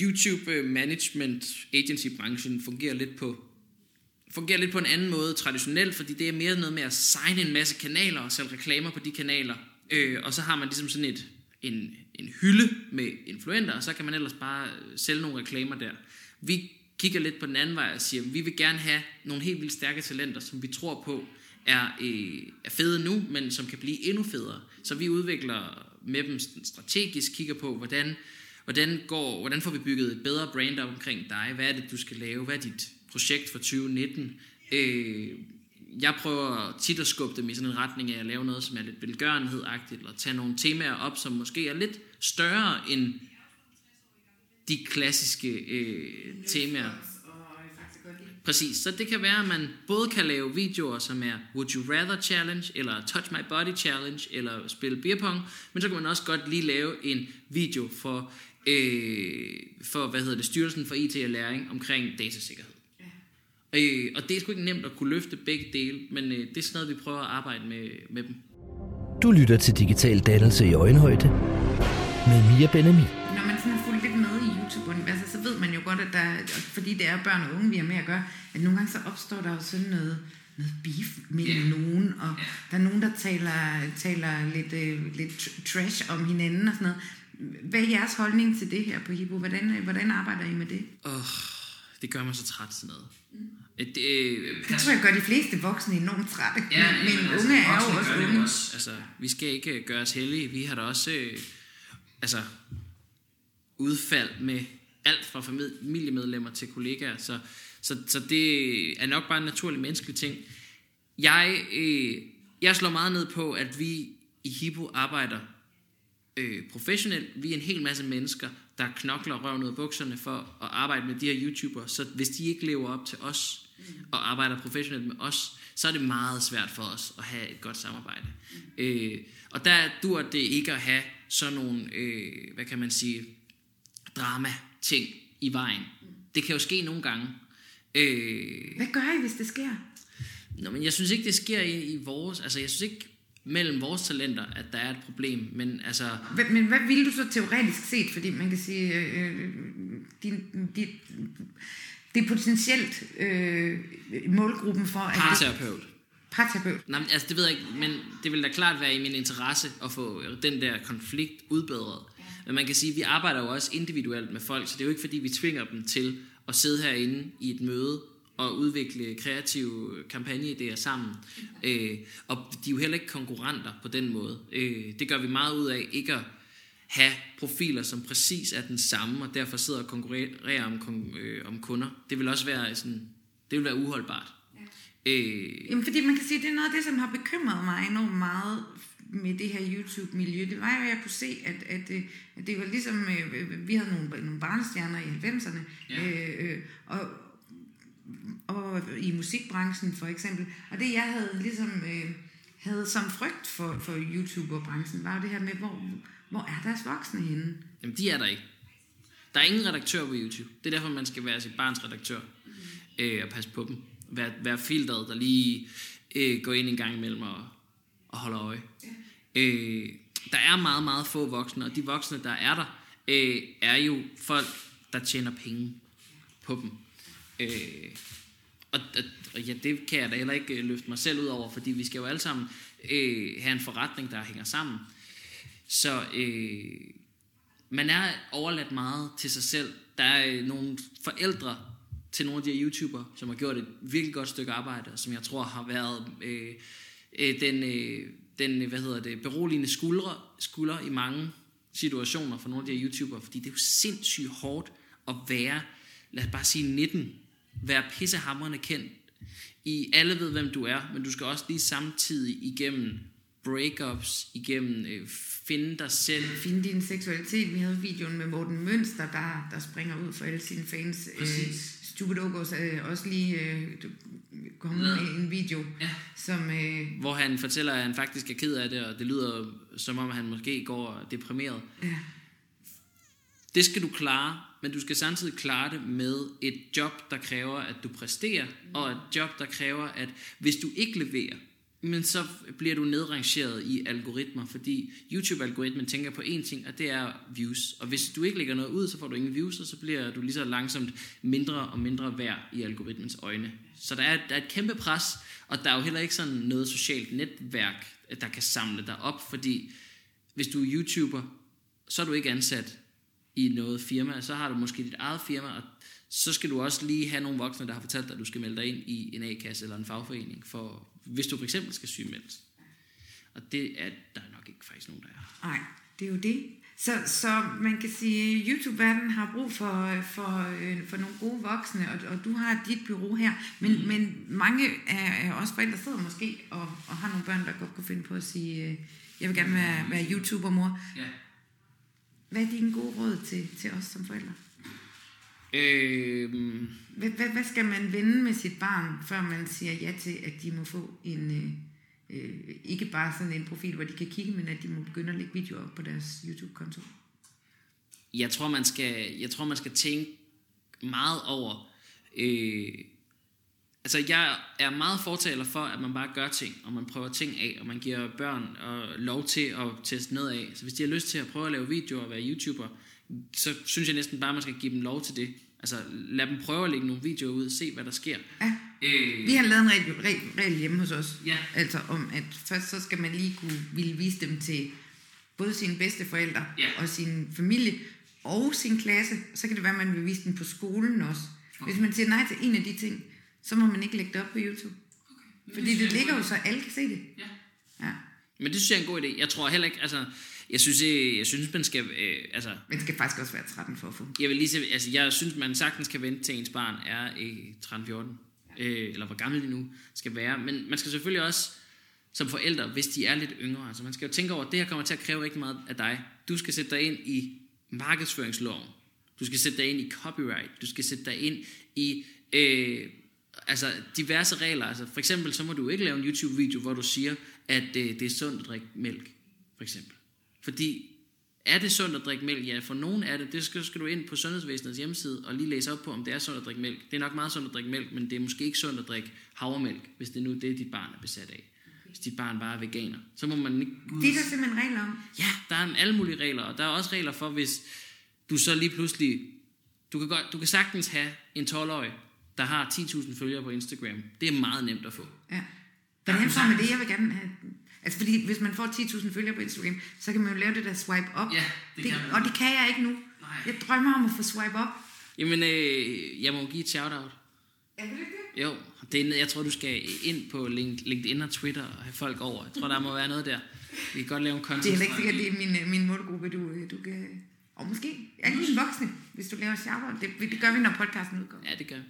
YouTube Management Agency branchen fungerer lidt på fungerer lidt på en anden måde traditionelt, fordi det er mere noget med at signe en masse kanaler og sælge reklamer på de kanaler. Øh, og så har man ligesom sådan et, en, en hylde med influenter, og så kan man ellers bare øh, sælge nogle reklamer der. Vi kigger lidt på den anden vej og siger, at vi vil gerne have nogle helt vildt stærke talenter, som vi tror på er, øh, er fede nu, men som kan blive endnu federe. Så vi udvikler med dem strategisk, kigger på, hvordan, hvordan, går, hvordan får vi bygget et bedre brand op omkring dig, hvad er det, du skal lave, hvad er dit projekt for 2019. Øh, jeg prøver tit at skubbe dem i sådan en retning af at lave noget, som er lidt velgørenhed eller tage nogle temaer op, som måske er lidt større end de klassiske øh, temaer. Præcis, så det kan være, at man både kan lave videoer, som er Would You Rather Challenge, eller Touch My Body Challenge, eller spille beer pong, men så kan man også godt lige lave en video for, øh, for hvad hedder det, Styrelsen for IT og Læring omkring datasikkerhed. Øh, og det er sgu ikke nemt at kunne løfte begge dele, men øh, det er sådan noget, vi prøver at arbejde med, med dem. Du lytter til Digital Dannelse i Øjenhøjde med Mia Benami. At der, fordi det er børn og unge, vi har med at gøre, at nogle gange så opstår der jo sådan noget, noget beef mellem Ja. nogen, og der er nogen, der taler, taler lidt, øh, lidt tr- trash om hinanden og sådan noget. Hvad er jeres holdning til det her på Hippo? Hvordan, øh, hvordan arbejder I med det? Åh, det gør mig så træt sådan noget. Øh, Det, øh, Det tror jeg gør de fleste voksne enormt trætte. Ja, men men altså, unge er jo også unge. Også. Altså, vi skal ikke øh, gøre os heldige. Vi har da også øh, altså, udfald med alt fra familiemedlemmer til kollegaer. Så, så, så det er nok bare en naturlig menneskelig ting. Jeg, øh, jeg slår meget ned på, at vi i Hippo arbejder øh, professionelt. Vi er en hel masse mennesker, der knokler røven ud af bukserne for at arbejde med de her YouTubere. Så hvis de ikke lever op til os og arbejder professionelt med os, så er det meget svært for os at have et godt samarbejde. Øh, og der dur det ikke at have sådan nogle, øh, hvad kan man sige, drama-ting i vejen. Det kan jo ske nogle gange. Øh, Hvad gør I, hvis det sker? Nå, men jeg synes ikke, det sker i, i vores... Altså, jeg synes ikke mellem vores talenter, at der er et problem. Men altså... Hvad- Men hvad ville du så teoretisk set? Fordi man kan sige, øh, øh, din, din, det er potentielt øh, målgruppen for... At det, Parterapeut. parterapeut. Nej, men, altså, det ved jeg ikke, men det vil da klart være i min interesse at få den der konflikt udbedret. Men man kan sige, at vi arbejder jo også individuelt med folk, så det er jo ikke fordi, vi tvinger dem til at sidde herinde i et møde og udvikle kreative kampagneidéer sammen. Øh, og de er jo heller ikke konkurrenter på den måde. Øh, det gør vi meget ud af ikke at have profiler, som præcis er den samme, og derfor sidder og konkurrerer om, øh, om kunder. Det vil også være sådan, det vil være uholdbart. Øh, Jamen, fordi man kan sige, at det er noget af det, som har bekymret mig enormt meget med det her YouTube-miljø. Det var jo, at jeg kunne se, at, at, øh, at det var ligesom, øh, vi havde nogle, nogle barnestjerner i 90'erne, Ja. øh, øh, og, og i musikbranchen for eksempel. Og det, jeg havde ligesom øh, havde som frygt for, for YouTuber-branchen, var jo det her med, hvor, hvor er deres voksne henne? Jamen, de er der ikke. Der er ingen redaktør på YouTube. Det er derfor, man skal være sit barns redaktør. Øh, og passe på dem. Vær, vær filtret, der lige øh, går ind en gang imellem og, og holder øje. Øh, der er meget, meget få voksne, og de voksne, der er der, øh, er jo folk, der tjener penge på dem. Øh, og, og, og ja, det kan jeg da heller ikke øh, løfte mig selv ud over, fordi vi skal jo alle sammen øh, have en forretning, der hænger sammen. Så øh, man er overladt meget til sig selv. Der er øh, nogle forældre til nogle af de her YouTubere, som har gjort et virkelig godt stykke arbejde, og som jeg tror har været øh, øh, den, øh, den, hvad hedder det, beroligende skuldre, skulder i mange situationer for nogle af de her YouTubere, fordi det er jo sindssygt hårdt at være, lad os bare sige 19, være pissehammerende kendt. I alle ved, hvem du er, men du skal også lige samtidig igennem breakups, igennem øh, finde dig selv. Finde din seksualitet. Vi havde videoen med Morten Mønster, der, der springer ud for alle sine fans. Øh, Stupid Ogos er også lige øh, kommet med en video, Ja. som... Øh, Hvor han fortæller, at han faktisk er ked af det, og det lyder som om, han måske går deprimeret. ja. Det skal du klare, men du skal samtidig klare det med et job, der kræver, at du præsterer, og et job, der kræver, at hvis du ikke leverer, men så bliver du nedrangeret i algoritmer, fordi YouTube-algoritmen tænker på én ting, og det er views. Og hvis du ikke lægger noget ud, så får du ingen views, og så bliver du lige så langsomt mindre og mindre værd i algoritmens øjne. Så der er, der er et kæmpe pres, og der er jo heller ikke sådan noget socialt netværk, der kan samle dig op, fordi hvis du er YouTuber, så er du ikke ansat i noget firma, så har du måske dit eget firma, og så skal du også lige have nogle voksne, der har fortalt dig, at du skal melde dig ind i en A-kasse eller en fagforening, for, hvis du for eksempel skal sygemeldes. Og det er der er nok ikke faktisk nogen, der er. Nej, det er jo det. Så, så man kan sige, at YouTube-verdenen har brug for, for, øh, for nogle gode voksne, og, og du har dit bureau her. Men, mm. men mange af, os forældre sidder måske og, og har nogle børn, der godt kunne finde på at sige, øh, jeg vil gerne være, være YouTuber-mor. Ja. Hvad er dine gode råd til, til os som forældre? Øhm, Hvad, hvad, hvad skal man vende med sit barn, før man siger ja til, at de må få en... Øh, øh, ikke bare sådan en profil, hvor de kan kigge, men at de må begynde at lægge videoer op på deres YouTube-konto? jeg tror, man skal, jeg tror, man skal tænke meget over... Øh, altså, jeg er meget fortaler for, at man bare gør ting, og man prøver ting af, og man giver børn og lov til at teste noget af. Så hvis de har lyst til at prøve at lave videoer og være YouTuber, så synes jeg næsten bare, man skal give dem lov til det. Altså, lad dem prøve at lægge nogle videoer ud og se, hvad der sker. Ja. Øh, Vi har lavet en regel, regel, regel hjemme hos os. Ja. Altså om, at først så skal man lige kunne ville vise dem til både sine bedste forældre Ja. og sin familie og sin klasse. Så kan det være, at man vil vise den på skolen også. Hvis man siger nej til en af de ting, så må man ikke lægge det op på YouTube. Fordi det ligger jo så, alle kan se det. Ja. Ja. Men det synes jeg er en god idé. Jeg tror heller ikke, altså, jeg synes, øh, jeg synes man skal, øh, altså, Men skal faktisk også være 13 for at få. Jeg vil lige se, altså jeg synes, man sagtens kan vente til ens barn er øh, 13-14, øh, eller hvor gammel de nu skal være. Men man skal selvfølgelig også som forældre, hvis de er lidt yngre, altså man skal jo tænke over, at det her kommer til at kræve rigtig meget af dig. Du skal sætte dig ind i markedsføringsloven. Du skal sætte dig ind i copyright. Du skal sætte dig ind i øh, altså diverse regler. Altså for eksempel, så må du ikke lave en YouTube-video, hvor du siger, at øh, det er sundt at drikke mælk, for eksempel. Fordi er det sundt at drikke mælk? Ja, for nogen er det. Det skal, skal du ind på Sundhedsvæsenets hjemmeside og lige læse op på, om det er sundt at drikke mælk. Det er nok meget sundt at drikke mælk, men det er måske ikke sundt at drikke havremælk, hvis det nu er det, dit barn er besat af. Hvis dit barn bare er veganer. Så må man ikke... Det er der simpelthen regler om. Ja, der er alle mulige regler, og der er også regler for, hvis du så lige pludselig... Du kan, godt, du kan sagtens have en 12-årig, der har 10.000 følgere på Instagram. Det er meget nemt at få. Ja. Hvordan får man det? Jeg vil gerne have... Altså fordi hvis man får 10.000 følgere på Instagram, så kan man jo lave det der swipe up. Ja, det kan man. Og det kan jeg ikke nu. Nej. Jeg drømmer om at få swipe up. Jamen, øh, jeg må give et shout-out. Er det det? Jo, det er, jeg tror, du skal ind på Link- LinkedIn og Twitter og have folk over. Jeg tror, der må være noget der. Vi kan godt lave en content. Det er ikke sikkert, det er min, øh, min målgruppe, du, øh, du kan... Og måske er det en voksne, hvis du laver shout det, det gør vi, når podcasten udkommer. Ja, det gør vi.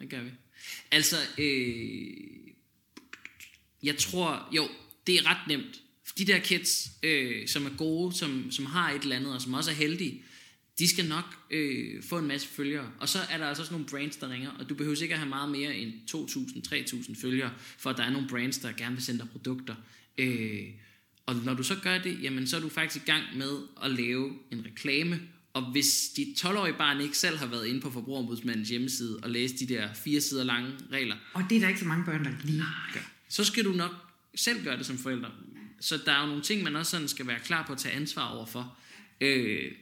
Det gør vi. Altså, øh, jeg tror, jo, det er ret nemt. De der kids, øh, som er gode, som, som har et eller andet, og som også er heldige, de skal nok øh, få en masse følgere. Og så er der altså også nogle brands, der ringer, og du behøver ikke at have meget mere end 2.000-3.000 følgere, for at der er nogle brands, der gerne vil sende dig produkter. Øh, og når du så gør det, jamen så er du faktisk i gang med at lave en reklame, og hvis dit 12-årige barn ikke selv har været inde på Forbrugerombudsmandens hjemmeside og læst de der fire sider lange regler, Og det er der ikke så mange børn, der lige gør. så skal du nok selv gøre det som forældre. Så der er jo nogle ting, man også sådan skal være klar på at tage ansvar over for. Øh,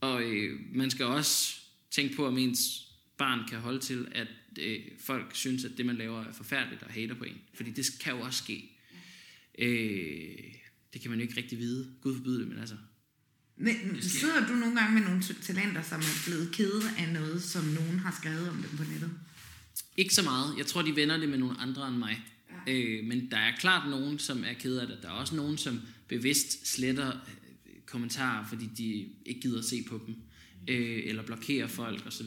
og øh, man skal også tænke på, om ens barn kan holde til, at øh, folk synes, at det, man laver, er forfærdeligt og hater på en. Fordi det kan jo også ske. Øh, det kan man jo ikke rigtig vide. Gud forbyde det, men altså... Men sidder du nogle gange med nogle talenter, som er blevet kede af noget, som nogen har skrevet om dem på nettet? Ikke så meget. Jeg tror, de vender det med nogle andre end mig. Ja. Øh, men der er klart nogen, som er ked af det. Der er også nogen, som bevidst sletter øh, kommentarer, fordi de ikke gider at se på dem. Øh, eller blokerer folk osv.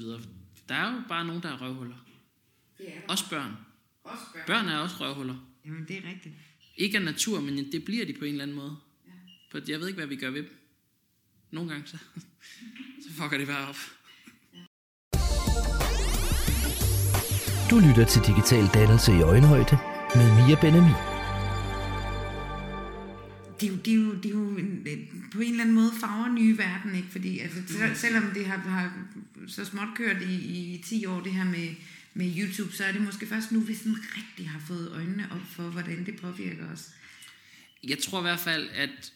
Der er jo bare nogen, der er røvhuller. Det er der. Også børn. Også børn. Børn er også røvhuller. Jamen, det er rigtigt. Ikke af natur, men det bliver de på en eller anden måde. For jeg ved ikke, hvad vi gør ved dem. Nogle gange så, så fucker det bare op. Du lytter til Digital Dannelse i Øjenhøjde med Mia Benami. Det er jo, det er jo, det er jo en, på en eller anden måde farver nye verden, ikke? Fordi altså, sel- selvom det har, har så småt kørt i, i 10 år, det her med, med YouTube, så er det måske først nu, vi sådan rigtig har fået øjnene op for, hvordan det påvirker os. Jeg tror i hvert fald, at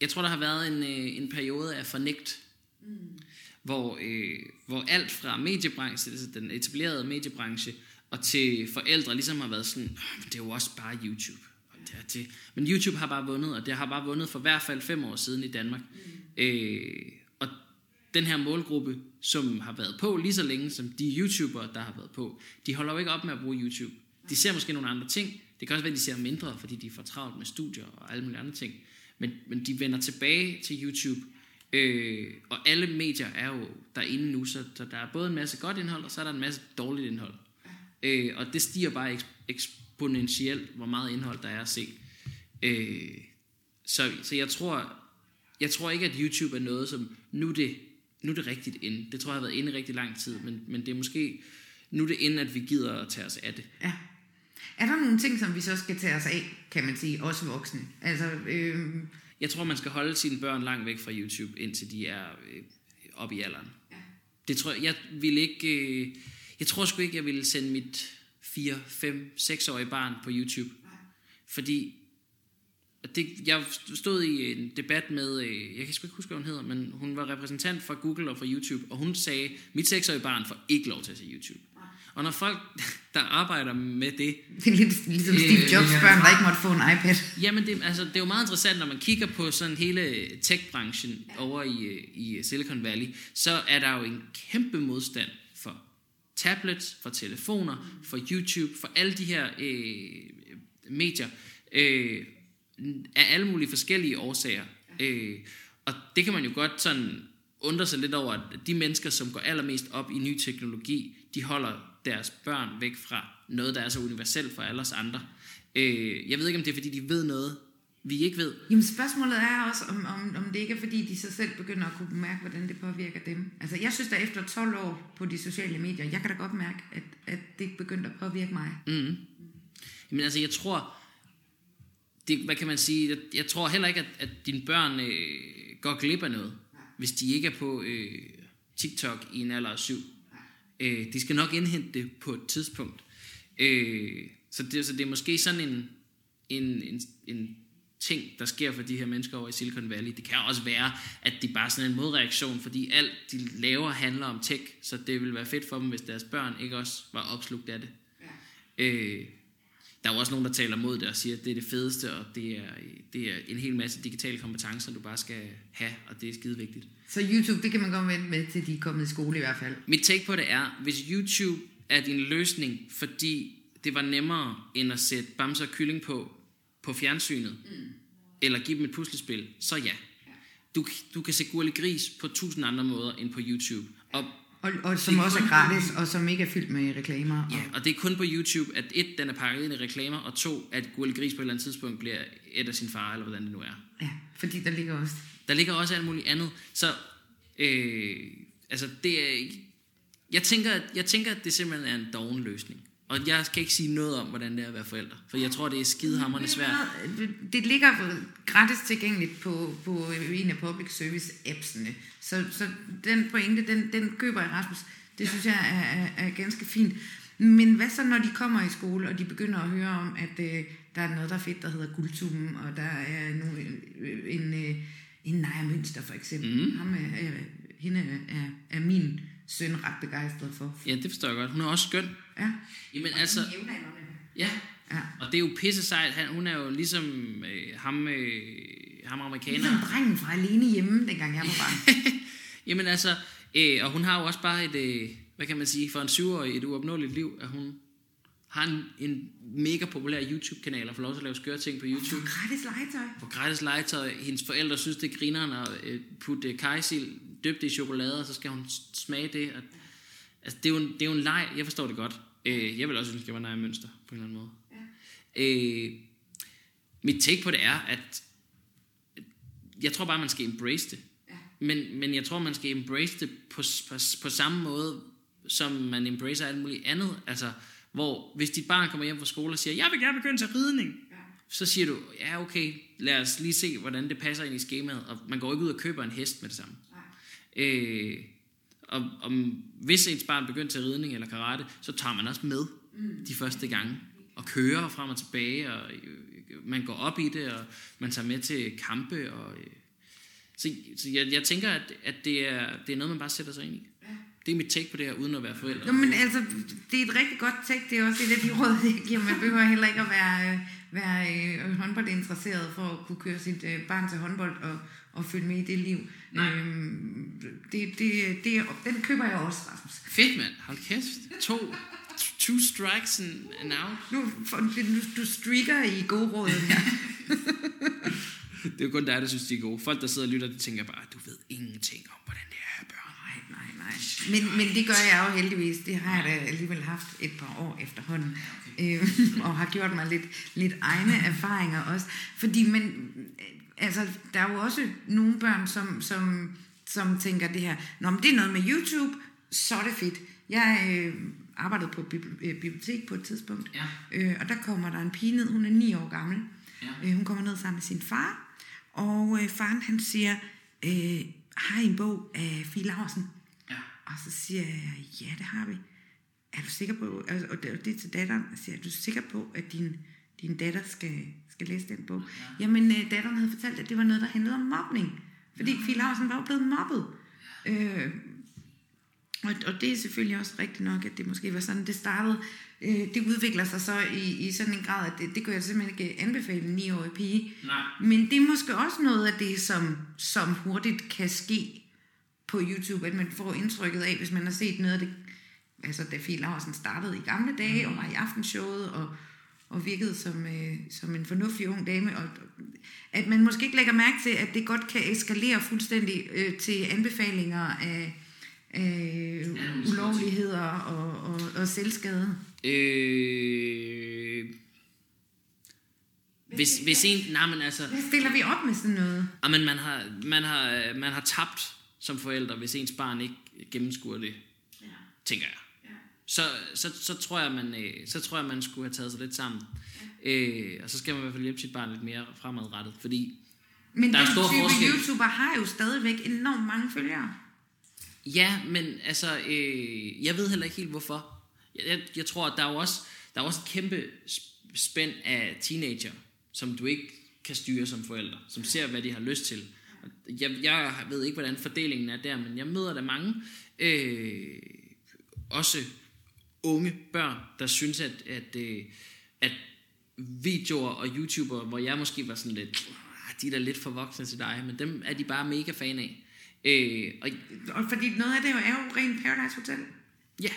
jeg tror, der har været en, øh, en periode af fornægt, mm. hvor, øh, hvor alt fra mediebranchen, altså den etablerede mediebranche, og til forældre ligesom har været sådan, "Åh, det er jo også bare YouTube. Og det er det. Men YouTube har bare vundet, og det har bare vundet for i hvert fald fem år siden i Danmark. Mm. Øh, og den her målgruppe, som har været på lige så længe som de YouTubere, der har været på, de holder jo ikke op med at bruge YouTube. De ser måske nogle andre ting. Det kan også være, at de ser mindre, fordi de er for travlt med studier og alle mulige andre ting. Men, men de vender tilbage til YouTube. Øh, og alle medier er jo derinde nu, så, så der er både en masse godt indhold, og så er der en masse dårligt indhold. Øh, og det stiger bare eks- eksponentielt, hvor meget indhold der er at se. Øh, så, så jeg tror, jeg tror ikke, at YouTube er noget, som nu er det, nu er det rigtigt inde. Det tror jeg har været inde i rigtig lang tid, men, men det er måske nu er det inde, at vi gider at tage os af det. Ja. Er der nogle ting, som vi så skal tage os af, kan man sige, også voksne? Altså, øh, Jeg tror, man skal holde sine børn langt væk fra YouTube, indtil de er øh, oppe i alderen. Ja. Det tror jeg, jeg ville ikke... Øh, jeg tror sgu ikke, jeg ville sende mit 4, 5, 6-årige barn på YouTube. Fordi det, jeg stod i en debat med, øh, jeg kan sgu ikke huske, hvad hun hedder, men hun var repræsentant for Google og for YouTube, og hun sagde, mit 6-årige barn får ikke lov til at se YouTube. Og når folk, der arbejder med det, det er lidt ligesom Øh, Steve Jobs børn, der ikke måtte få en iPad. Jamen, det, altså, det er jo meget interessant, når man kigger på sådan hele tech-branchen over i, øh, i Silicon Valley, så er der jo en kæmpe modstand tablets, for telefoner, for YouTube, for alle de her øh, medier, øh, af alle mulige forskellige årsager. Øh, og det kan man jo godt sådan undre sig lidt over, at de mennesker, som går allermest op i ny teknologi, de holder deres børn væk fra noget, der er så universelt for alle os andre. Øh, jeg ved ikke, om det er, fordi de ved noget, vi ikke ved. Jamen spørgsmålet er også, om, om, om det ikke er, fordi de så selv begynder at kunne mærke, hvordan det påvirker dem. Altså jeg synes da efter 12 år på de sociale medier, jeg kan da godt mærke, at, at det begyndte at påvirke mig. Mm. Men altså, jeg tror, det, hvad kan man sige, jeg, jeg tror heller ikke, at, at dine børn øh, går glip af noget, hvis de ikke er på øh, TikTok i en alder af syv. Øh, de skal nok indhente det på et tidspunkt. Øh, så, det, så det er måske sådan en, en, en, en ting, der sker for de her mennesker over i Silicon Valley. Det kan også være, at de bare er sådan en modreaktion, fordi alt de laver handler om tech, så det ville være fedt for dem, hvis deres børn ikke også var opslugt af det. Øh, der er jo også nogen, der taler mod det og siger, at det er det fedeste, og det er, det er en hel masse digitale kompetencer, du bare skal have, og det er skide vigtigt. Så YouTube, det kan man godt vente med, til de er kommet i skole i hvert fald. Mit take på det er, hvis YouTube er din løsning, fordi det var nemmere end at sætte bamser og kylling på, på fjernsynet, mm. eller give dem et puslespil, så ja. Du, du kan se Gurli Gris på tusind andre måder end på YouTube. Og Og, og som også er gratis, og som ikke er fyldt med reklamer. Ja, og det er kun på YouTube, at et, den er pakket ind i reklamer, og to, at Gurli Gris på et eller andet tidspunkt bliver et af sin far, eller hvordan det nu er. Ja, fordi der ligger også... Der ligger også alt muligt andet. Så, øh, altså, det er... Jeg tænker, at, jeg tænker, at det simpelthen er en doven løsning. Og jeg skal ikke sige noget om, hvordan det er at være forældre. For jeg tror, det er skidehammerende svært. Det, det ligger gratis tilgængeligt på, på en af public service appsene. Så, så den pointe, den, den køber jeg, Rasmus. Det synes jeg er, er, er ganske fint. Men hvad så, når de kommer i skole, og de begynder at høre om, at øh, der er noget, der er fedt, der hedder guldtuben, og der er nu en, en, øh, en Naja Mønster for eksempel. Mm. Ham er, er, hende er, er min søn ret begejstret for. Ja, det forstår jeg godt. Hun er også skøn. Ja. Jamen altså, ja. Ja. Og det er jo pisse sejt. Han, hun er jo ligesom øh, ham, øh, ham Ligesom amerikaneren. drengen fra alene hjemme, dengang jeg var barn. Jamen altså, øh, og hun har jo også bare et, øh, hvad kan man sige, for en syvårig et uopnåeligt liv, at hun har en, en mega populær YouTube-kanal og får lov til at lave skøre ting på YouTube. Gratis legetøj. På gratis legetøj. Hendes forældre synes, det er grineren at øh, putte øh, kajsild døbt i chokolade, og så skal hun smage det. Og, altså, det er, jo en, det er jo en leg. Jeg forstår det godt. Øh, jeg vil også ønske, at jeg var Naja Mønster på en eller anden måde. Ja. Øh, mit take på det er, at jeg tror bare, man skal embrace det. Ja. Men, men jeg tror, man skal embrace det på, på, på samme måde, som man embracer alt muligt andet. Altså, hvor hvis dit barn kommer hjem fra skole og siger, jeg vil gerne begynde til ridning, ja. så siger du, ja okay, lad os lige se, hvordan det passer ind i skemaet. Og man går ikke ud og køber en hest med det samme. Nej. Øh, og, og hvis ens barn begynder til ridning eller karate, så tager man også med mm. de første gange. Og kører frem og tilbage, og øh, man går op i det, og man tager med til kampe. Og, øh, så så jeg, jeg tænker, at, at det, er, det er noget, man bare sætter sig ind i. Det er mit take på det her, uden at være forældre. Nå, men altså, det er et rigtig godt take. Det er også et af de råd, jeg giver. Man behøver heller ikke at være, øh, være øh, håndboldinteresseret for at kunne køre sit øh, barn til håndbold og, og følge med i det liv. Nej. Øhm, det, det, det, den køber jeg også, Rasmus. Fedt, mand. Hold kæft. To, two strikes and, out. Nu, for, du, du streaker i gode råd her. Det er jo kun dig, der synes, de er gode. Folk, der sidder og lytter, de tænker bare, du ved ingenting om, hvordan det er. Nej. Men, men det gør jeg jo heldigvis. Det har jeg da alligevel haft et par år efterhånden. Øh, og har gjort mig lidt, lidt egne erfaringer også. Fordi men, øh, altså, der er jo også nogle børn, som, som, som tænker det her, Nå, men det er noget med YouTube, så er det fedt. Jeg øh, arbejdede på øh, bibliotek på et tidspunkt, Ja. øh, og der kommer der en pige ned, hun er 9 år gammel. Ja. Øh, hun kommer ned sammen med sin far, og øh, faren han siger, øh, har I en bog af Fie Laursen? Ja. Og så siger jeg, ja, det har vi. Er du sikker på, altså, og det er til datteren, jeg siger, er du sikker på, at din, din datter skal, skal læse den bog? Ja. Jamen, øh, datteren havde fortalt, at det var noget, der handlede om mobning. Fordi Fie Laursen var jo blevet mobbet. Øh, og, og det er selvfølgelig også rigtigt nok, at det måske var sådan, det startede. Øh, det udvikler sig så i, i sådan en grad, at det, det kan jeg simpelthen ikke anbefale en 9-årig pige. Nej. Men det er måske også noget af det, som, som hurtigt kan ske på YouTube, at man får indtrykket af, hvis man har set noget af det, altså da Fie Laursen startede i gamle dage, og var i aftenshowet, og, og virkede som, øh, som en fornuftig ung dame, og at man måske ikke lægger mærke til, at det godt kan eskalere fuldstændig øh, til anbefalinger af, af ulovligheder og, og, og selvskade. Øh, hvis, hvis en, nej, men altså, Hvad stiller vi op med sådan noget? ah, men man har, man har, man har tabt som forældre, hvis ens barn ikke gennemskuer det, Ja. tænker jeg. Så, så, så, tror jeg, man, øh, så tror jeg, man skulle have taget sig lidt sammen. Øh, og så skal man i hvert fald hjælpe sit barn lidt mere fremadrettet, fordi Men Der er stor type forskel. YouTuber har jo stadigvæk enormt mange følgere. Ja, men altså, øh, jeg ved heller ikke helt hvorfor. Jeg, jeg, jeg tror, at der er jo også, der er også et kæmpe sp- spænd af teenager, som du ikke kan styre som forældre, som ser, hvad de har lyst til. Jeg, jeg ved ikke, hvordan fordelingen er der, men jeg møder der mange, øh, også unge børn, der synes, at, at, øh, at videoer og YouTuber, hvor jeg måske var sådan lidt, "Ah, de er da lidt for voksne til dig, men dem er de bare mega fan af. Øh, og Og fordi noget af det er jo rent Paradise Hotel. Ja,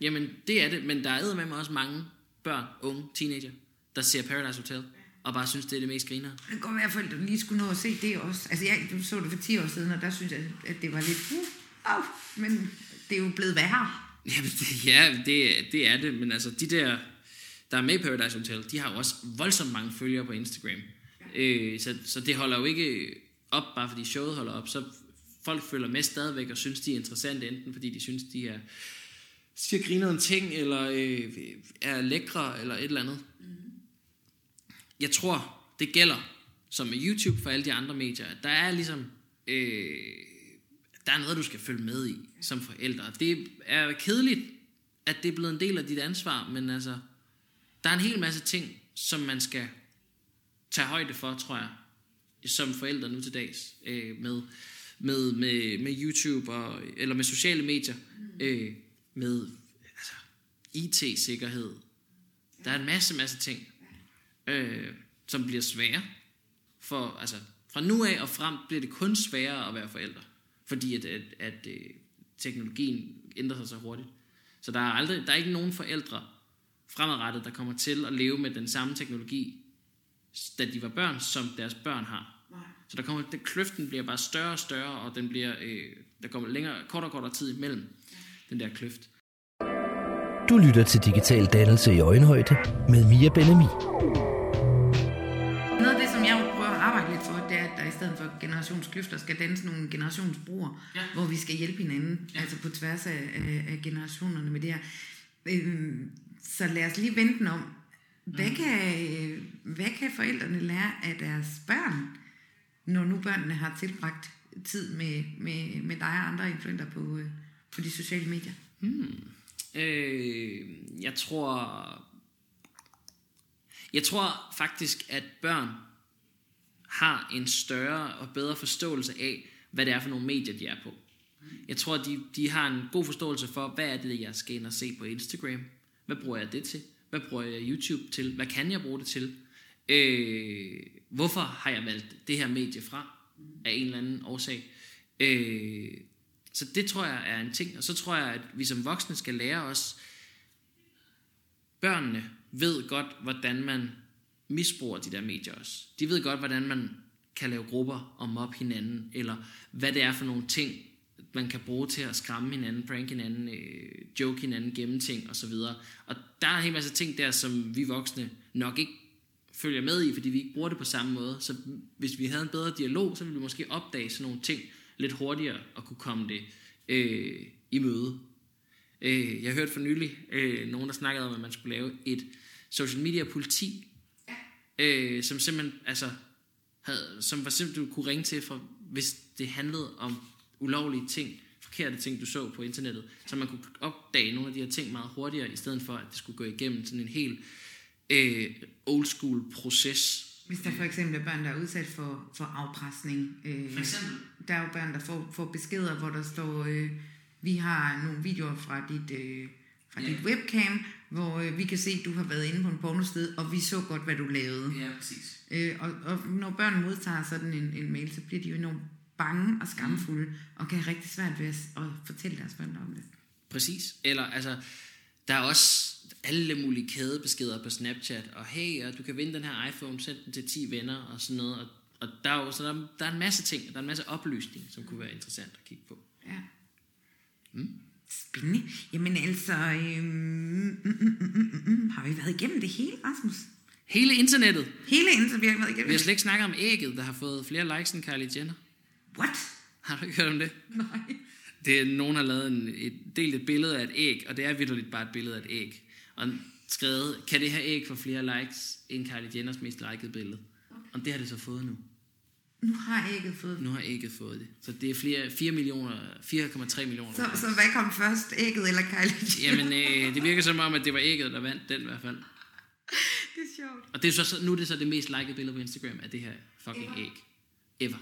jamen det er det, men der er med mig også mange børn, unge, teenager, der ser Paradise Hotel, og bare synes, det er det mest griner. Det kan godt være, at forældre lige skulle nå at se det også. Altså, jeg så det for 10 år siden, og der synes jeg, at det var lidt... Uh, au, men det er jo blevet værre. Jamen, det, ja, det, det er det, men altså de der, der er med i Paradise Hotel, de har jo også voldsomt mange følgere på Instagram. Øh, så, så det holder jo ikke op, bare fordi showet holder op, så folk følger med stadigvæk og synes, de er interessante, enten fordi de synes, de er siger griner en ting, eller øh, er lækre, eller et eller andet. Jeg tror, det gælder, som med YouTube for alle de andre medier, at der er ligesom, øh, der er noget, du skal følge med i som forældre. Det er kedeligt, at det er blevet en del af dit ansvar, men altså, der er en hel masse ting, som man skal tage højde for, tror jeg, som forældre nu til dags, øh, med, med, med, med YouTube, og, eller med sociale medier, øh, med altså, IT-sikkerhed. Der er en masse, masse ting, øh, som bliver svære for, altså, Fra nu af og frem bliver det kun sværere at være forældre, fordi at, at, at, at teknologien ændrer sig så hurtigt. Så der er, aldrig, der er ikke nogen forældre fremadrettet, der kommer til at leve med den samme teknologi, da de var børn, som deres børn har. Nej. Så der kommer, det, kløften bliver bare større og større, og den bliver, øh, der kommer længere, kortere og kortere tid imellem ja. den der kløft. Du lytter til Digital Dannelse i Øjenhøjde med Mia Benemi. Stedet for generationskløfter skal danse nogle generationsbroer, ja. hvor vi skal hjælpe hinanden, ja. altså på tværs af, af, af generationerne med det her. Øhm, så lad os lige vente om. Hvad, mm. kan, hvad kan forældrene lære af deres børn, når nu børnene har tilbragt tid med, med, med dig og andre influenter på, øh, på de sociale medier? Hmm. Øh, jeg tror... Jeg tror faktisk, at børn har en større og bedre forståelse af, hvad det er for nogle medier, de er på. Jeg tror, de, de har en god forståelse for, hvad er det, jeg skal ind og se på Instagram. Hvad bruger jeg det til? Hvad bruger jeg YouTube til? Hvad kan jeg bruge det til? Øh, hvorfor har jeg valgt det her medie fra? Af en eller anden årsag. Øh, så det tror jeg er en ting. Og så tror jeg, at vi som voksne skal lære os, børnene ved godt, hvordan man misbruger de der medier også. De ved godt, hvordan man kan lave grupper og mobbe hinanden, eller hvad det er for nogle ting, man kan bruge til at skræmme hinanden, prank hinanden, øh, joke hinanden, gemme ting osv. Og der er en hel masse ting der, som vi voksne nok ikke følger med i, fordi vi ikke bruger det på samme måde. Så hvis vi havde en bedre dialog, så ville vi måske opdage sådan nogle ting lidt hurtigere og kunne komme det øh, i møde. Øh, jeg hørte for nylig øh, nogen, der snakkede om, at man skulle lave et social media politi, øh, som simpelthen, altså, havde, som var simpelthen, du kunne ringe til, for, hvis det handlede om ulovlige ting, forkerte ting, du så på internettet, så man kunne opdage nogle af de her ting meget hurtigere, i stedet for, at det skulle gå igennem sådan en helt øh, old school proces. Hvis der for eksempel er børn, der er udsat for, for afpresning. Øh, for eksempel? Der er jo børn, der får, får beskeder, hvor der står, øh, vi har nogle videoer fra dit, øh, fra yeah. dit webcam, hvor øh, vi kan se, at du har været inde på en pornosted, og vi så godt, hvad du lavede. Ja, præcis. Øh, og, og når børn modtager sådan en, en mail, så bliver de jo enormt bange og skamfulde, mm. og kan have rigtig svært ved at, at fortælle deres børn om det. Præcis. Eller altså, der er også alle mulige kædebeskeder på Snapchat, og hey, og du kan vinde den her iPhone, send den til 10 venner, og sådan noget. Og, og der, er jo, så der, der er en masse ting, der er en masse oplysning, som kunne være interessant at kigge på. Ja. Mm. Spændende. Jamen altså, øhm, mm, mm, mm, mm, har vi været igennem det hele, Rasmus? Hele internettet? Hele internettet, vi har været igennem Vi har slet ikke snakket om ægget, der har fået flere likes end Kylie Jenner. What? Har du ikke hørt om det? Nej. Det er, nogen har lavet en, et, delt et billede af et æg, og det er vidderligt bare et billede af et æg. Og skrevet, kan det her æg få flere likes end Kylie Jenners mest likede billede? Okay. Og det har det så fået nu. Nu har ægget fået det. Nu har ægget fået det. Så det er flere, 4 millioner, 4,3 millioner. Så, så hvad kom først, ægget eller Kylie Jenner? Jamen, øh, det virker som om, at det var ægget, der vandt den i hvert fald. Det er sjovt. Og det er så, nu er det så det mest likede billede på Instagram af det her fucking Ever. æg. Ever.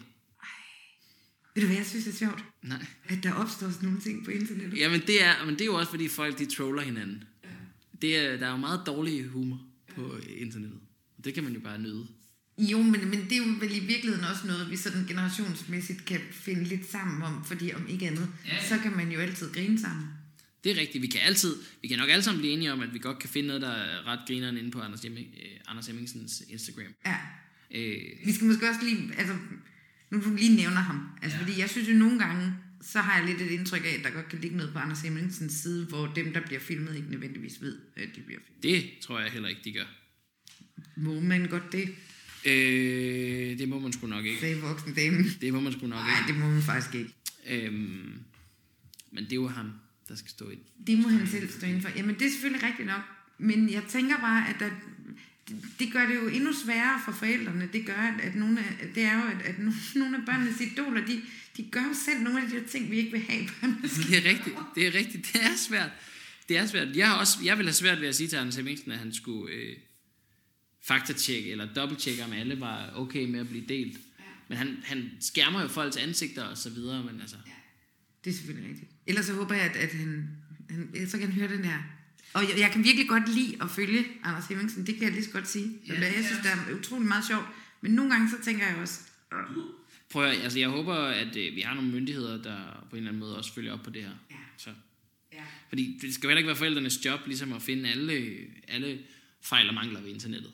Ved du hvad jeg synes er sjovt? Nej. At der opstår sådan nogle ting på internettet. Jamen det er, men det er jo også fordi folk de troller hinanden. Ja. Det er, der er jo meget dårlig humor på ja. internettet. Det kan man jo bare nyde. Jo, men, men det er jo vel i virkeligheden også noget, vi sådan generationsmæssigt kan finde lidt sammen om, fordi om ikke andet, ja. så kan man jo altid grine sammen. Det er rigtigt. Vi kan altid, vi kan nok alle sammen blive enige om, at vi godt kan finde noget, der er ret grineren inde på Anders, Hemming, eh, Anders Hemmingsens Instagram. Ja. Øh, vi skal måske også lige, altså, nu du lige nævner ham, altså ja. fordi jeg synes jo nogle gange, så har jeg lidt et indtryk af, at der godt kan ligge noget på Anders Hemmingsens side, hvor dem, der bliver filmet, ikke nødvendigvis ved, at de bliver filmet. Det tror jeg heller ikke, de gør. Må man godt det? Øh, det må man sgu nok ikke. Sagde voksen dame. Det må man sgu nok Nej, ikke. det må man faktisk ikke. Øhm, men det er jo ham, der skal stå i Det må han selv stå indenfor. Jamen, det er selvfølgelig rigtigt nok. Men jeg tænker bare, at der, det gør det jo endnu sværere for forældrene. Det gør, at, at nogle af, det er jo, at, at nogle af børnenes idoler, de, de gør jo selv nogle af de der ting, vi ikke vil have børnene Det er rigtigt. Det er rigtigt. Det er svært. Det er svært. Jeg, har også, jeg vil have svært ved at sige til Anders Hemmingsen, at han skulle øh, faktatjekke eller dobbelttjekke, om alle var okay med at blive delt. Ja. Men han, han skærmer jo folks ansigter og så videre, men altså... Ja. Det er selvfølgelig rigtigt. Ellers så håber jeg, at, at han, han, så kan han høre den der og jeg, jeg kan virkelig godt lide at følge Anders Hemmingsen, det kan jeg lige så godt sige. Ja, jeg synes, det er utrolig meget sjovt. Men nogle gange så tænker jeg også, Prøv at, altså jeg håber, at øh, vi har nogle myndigheder, der på en eller anden måde også følger op på det her. Ja. Så. Ja. Fordi det skal jo heller ikke være forældrenes job, ligesom at finde alle, alle fejl og mangler ved internettet.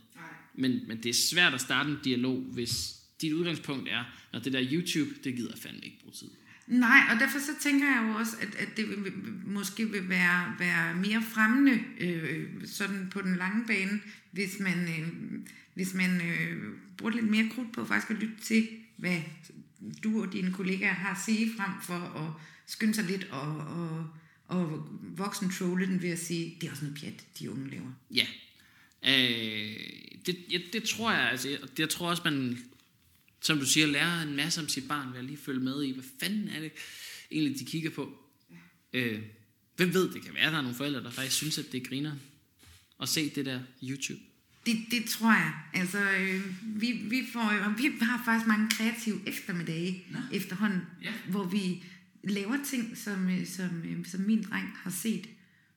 Men, men det er svært at starte en dialog, hvis dit udgangspunkt er, når det der YouTube, det gider jeg fandme ikke bruge tid. Nej, og derfor så tænker jeg jo også, at, at det vil, måske vil være, være mere fremmende øh, sådan på den lange bane, hvis man, øh, hvis man øh, bruger lidt mere krudt på faktisk at lytte til, hvad du og dine kollegaer har at sige, frem for at skynde sig lidt og, og, og voksen trolle den ved at sige, det er også noget pjat, de unge laver. Ja. Øh, det, ja, det tror jeg, altså, jeg, jeg tror også, man, som du siger, lærer en masse om sit barn ved at lige følge med i, hvad fanden er det egentlig, de kigger på. Øh, hvem ved, det kan være, der er nogle forældre, der faktisk synes, at det er griner at se det der YouTube. Det, det tror jeg. Altså, øh, vi, vi, får, vi har faktisk mange kreative eftermiddage Nå. efterhånden, Ja. hvor vi laver ting, som, øh, som, øh, som min dreng har set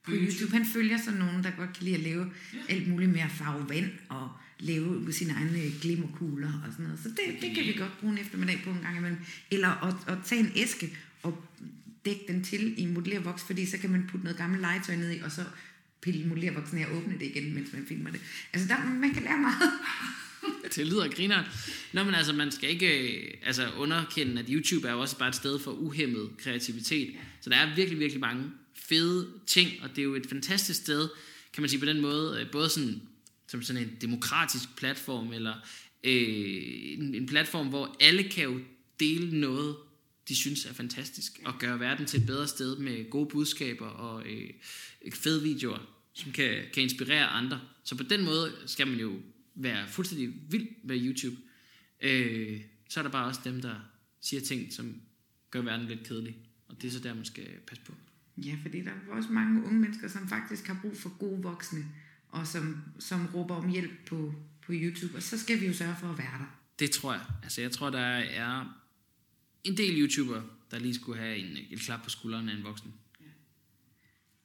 på YouTube. Han følger sådan nogen, der godt kan lide at lave ja. alt muligt med at farve vand og lave sine egne øh, glimmerkugler og sådan noget. Så det, det kan vi godt bruge en eftermiddag på en gang imellem. Eller at, at tage en æske og dække den til i modellervoks, fordi så kan man putte noget gammelt legetøj ned i, og så pille modellervoksen af og åbne det igen, mens man filmer det. Altså, der, man kan lære meget. Det lyder grineren. Nå, men altså, man skal ikke øh, altså, underkende, at YouTube er jo også bare et sted for uhemmet kreativitet. Så der er virkelig, virkelig mange fede ting, og det er jo et fantastisk sted, kan man sige på den måde, øh, både sådan, som sådan en demokratisk platform, eller øh, en, en platform, hvor alle kan jo dele noget, de synes er fantastisk, og gøre verden til et bedre sted med gode budskaber og øh, fede videoer, som kan, kan inspirere andre. Så på den måde skal man jo være fuldstændig vild med YouTube. Øh, så er der bare også dem, der siger ting, som gør verden lidt kedelig. Og det er så der, man skal passe på. Ja, fordi der er også mange unge mennesker, som faktisk har brug for gode voksne, og som, som råber om hjælp på, på YouTube, og så skal vi jo sørge for at være der. Det tror jeg. Altså, jeg tror, der er en del YouTubere, der lige skulle have en, et klap på skulderen af en voksen.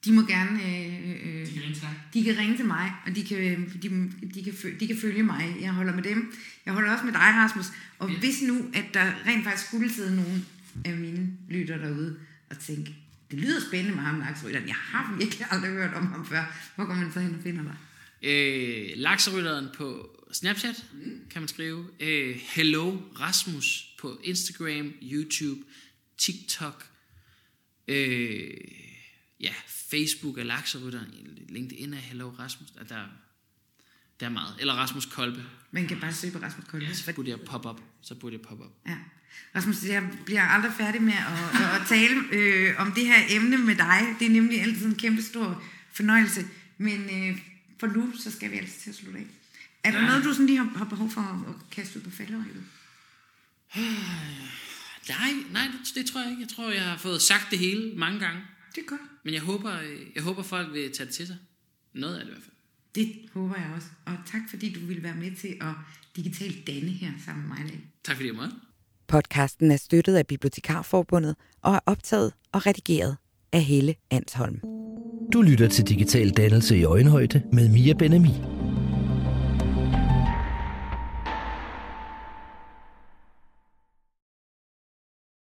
De må gerne... Øh, øh, kan ringe til dig. de kan ringe til mig, og de kan, de, de, kan, følge, de kan følge mig. Jeg holder med dem. Jeg holder også med dig, Rasmus. Og Ja. hvis nu, at der rent faktisk skulle sidde nogen af mine lytter derude og tænke, det lyder spændende med ham, laksrytteren. Jeg har virkelig aldrig hørt om ham før. Hvor går man så hen og finder dig? Øh, lakserytteren på Snapchat, mm. kan man skrive. Øh, Hello Rasmus på Instagram, YouTube, TikTok. Øh, ja, Facebook er lakserytteren. LinkedIn er Hello Rasmus. Og Der, der er meget. Eller Rasmus Kolbe. Man kan bare søge på Rasmus Kolbe. Ja, så burde jeg pop op. Så burde jeg pop op. Ja. Rasmus, jeg bliver aldrig færdig med at, at, tale øh, om det her emne med dig. Det er nemlig altid en kæmpe stor fornøjelse. Men øh, for nu, så skal vi altså til at slutte af. Er der Ja. noget, du sådan lige har, har behov for at, at kaste ud på falderæbet? Nej, nej, det, det tror jeg ikke. Jeg tror, jeg har fået sagt det hele mange gange. Det er godt. Men jeg håber, øh, jeg håber folk vil tage det til sig. Noget af det i hvert fald. Det håber jeg også. Og tak, fordi du ville være med til at digitalt danne her sammen med mig. Tak fordi jeg måtte. Podcasten er støttet af Bibliotekarforbundet og er optaget og redigeret af Helle Ansholm. Du lytter til Digital Dannelse i Øjenhøjde med Mia Benemi.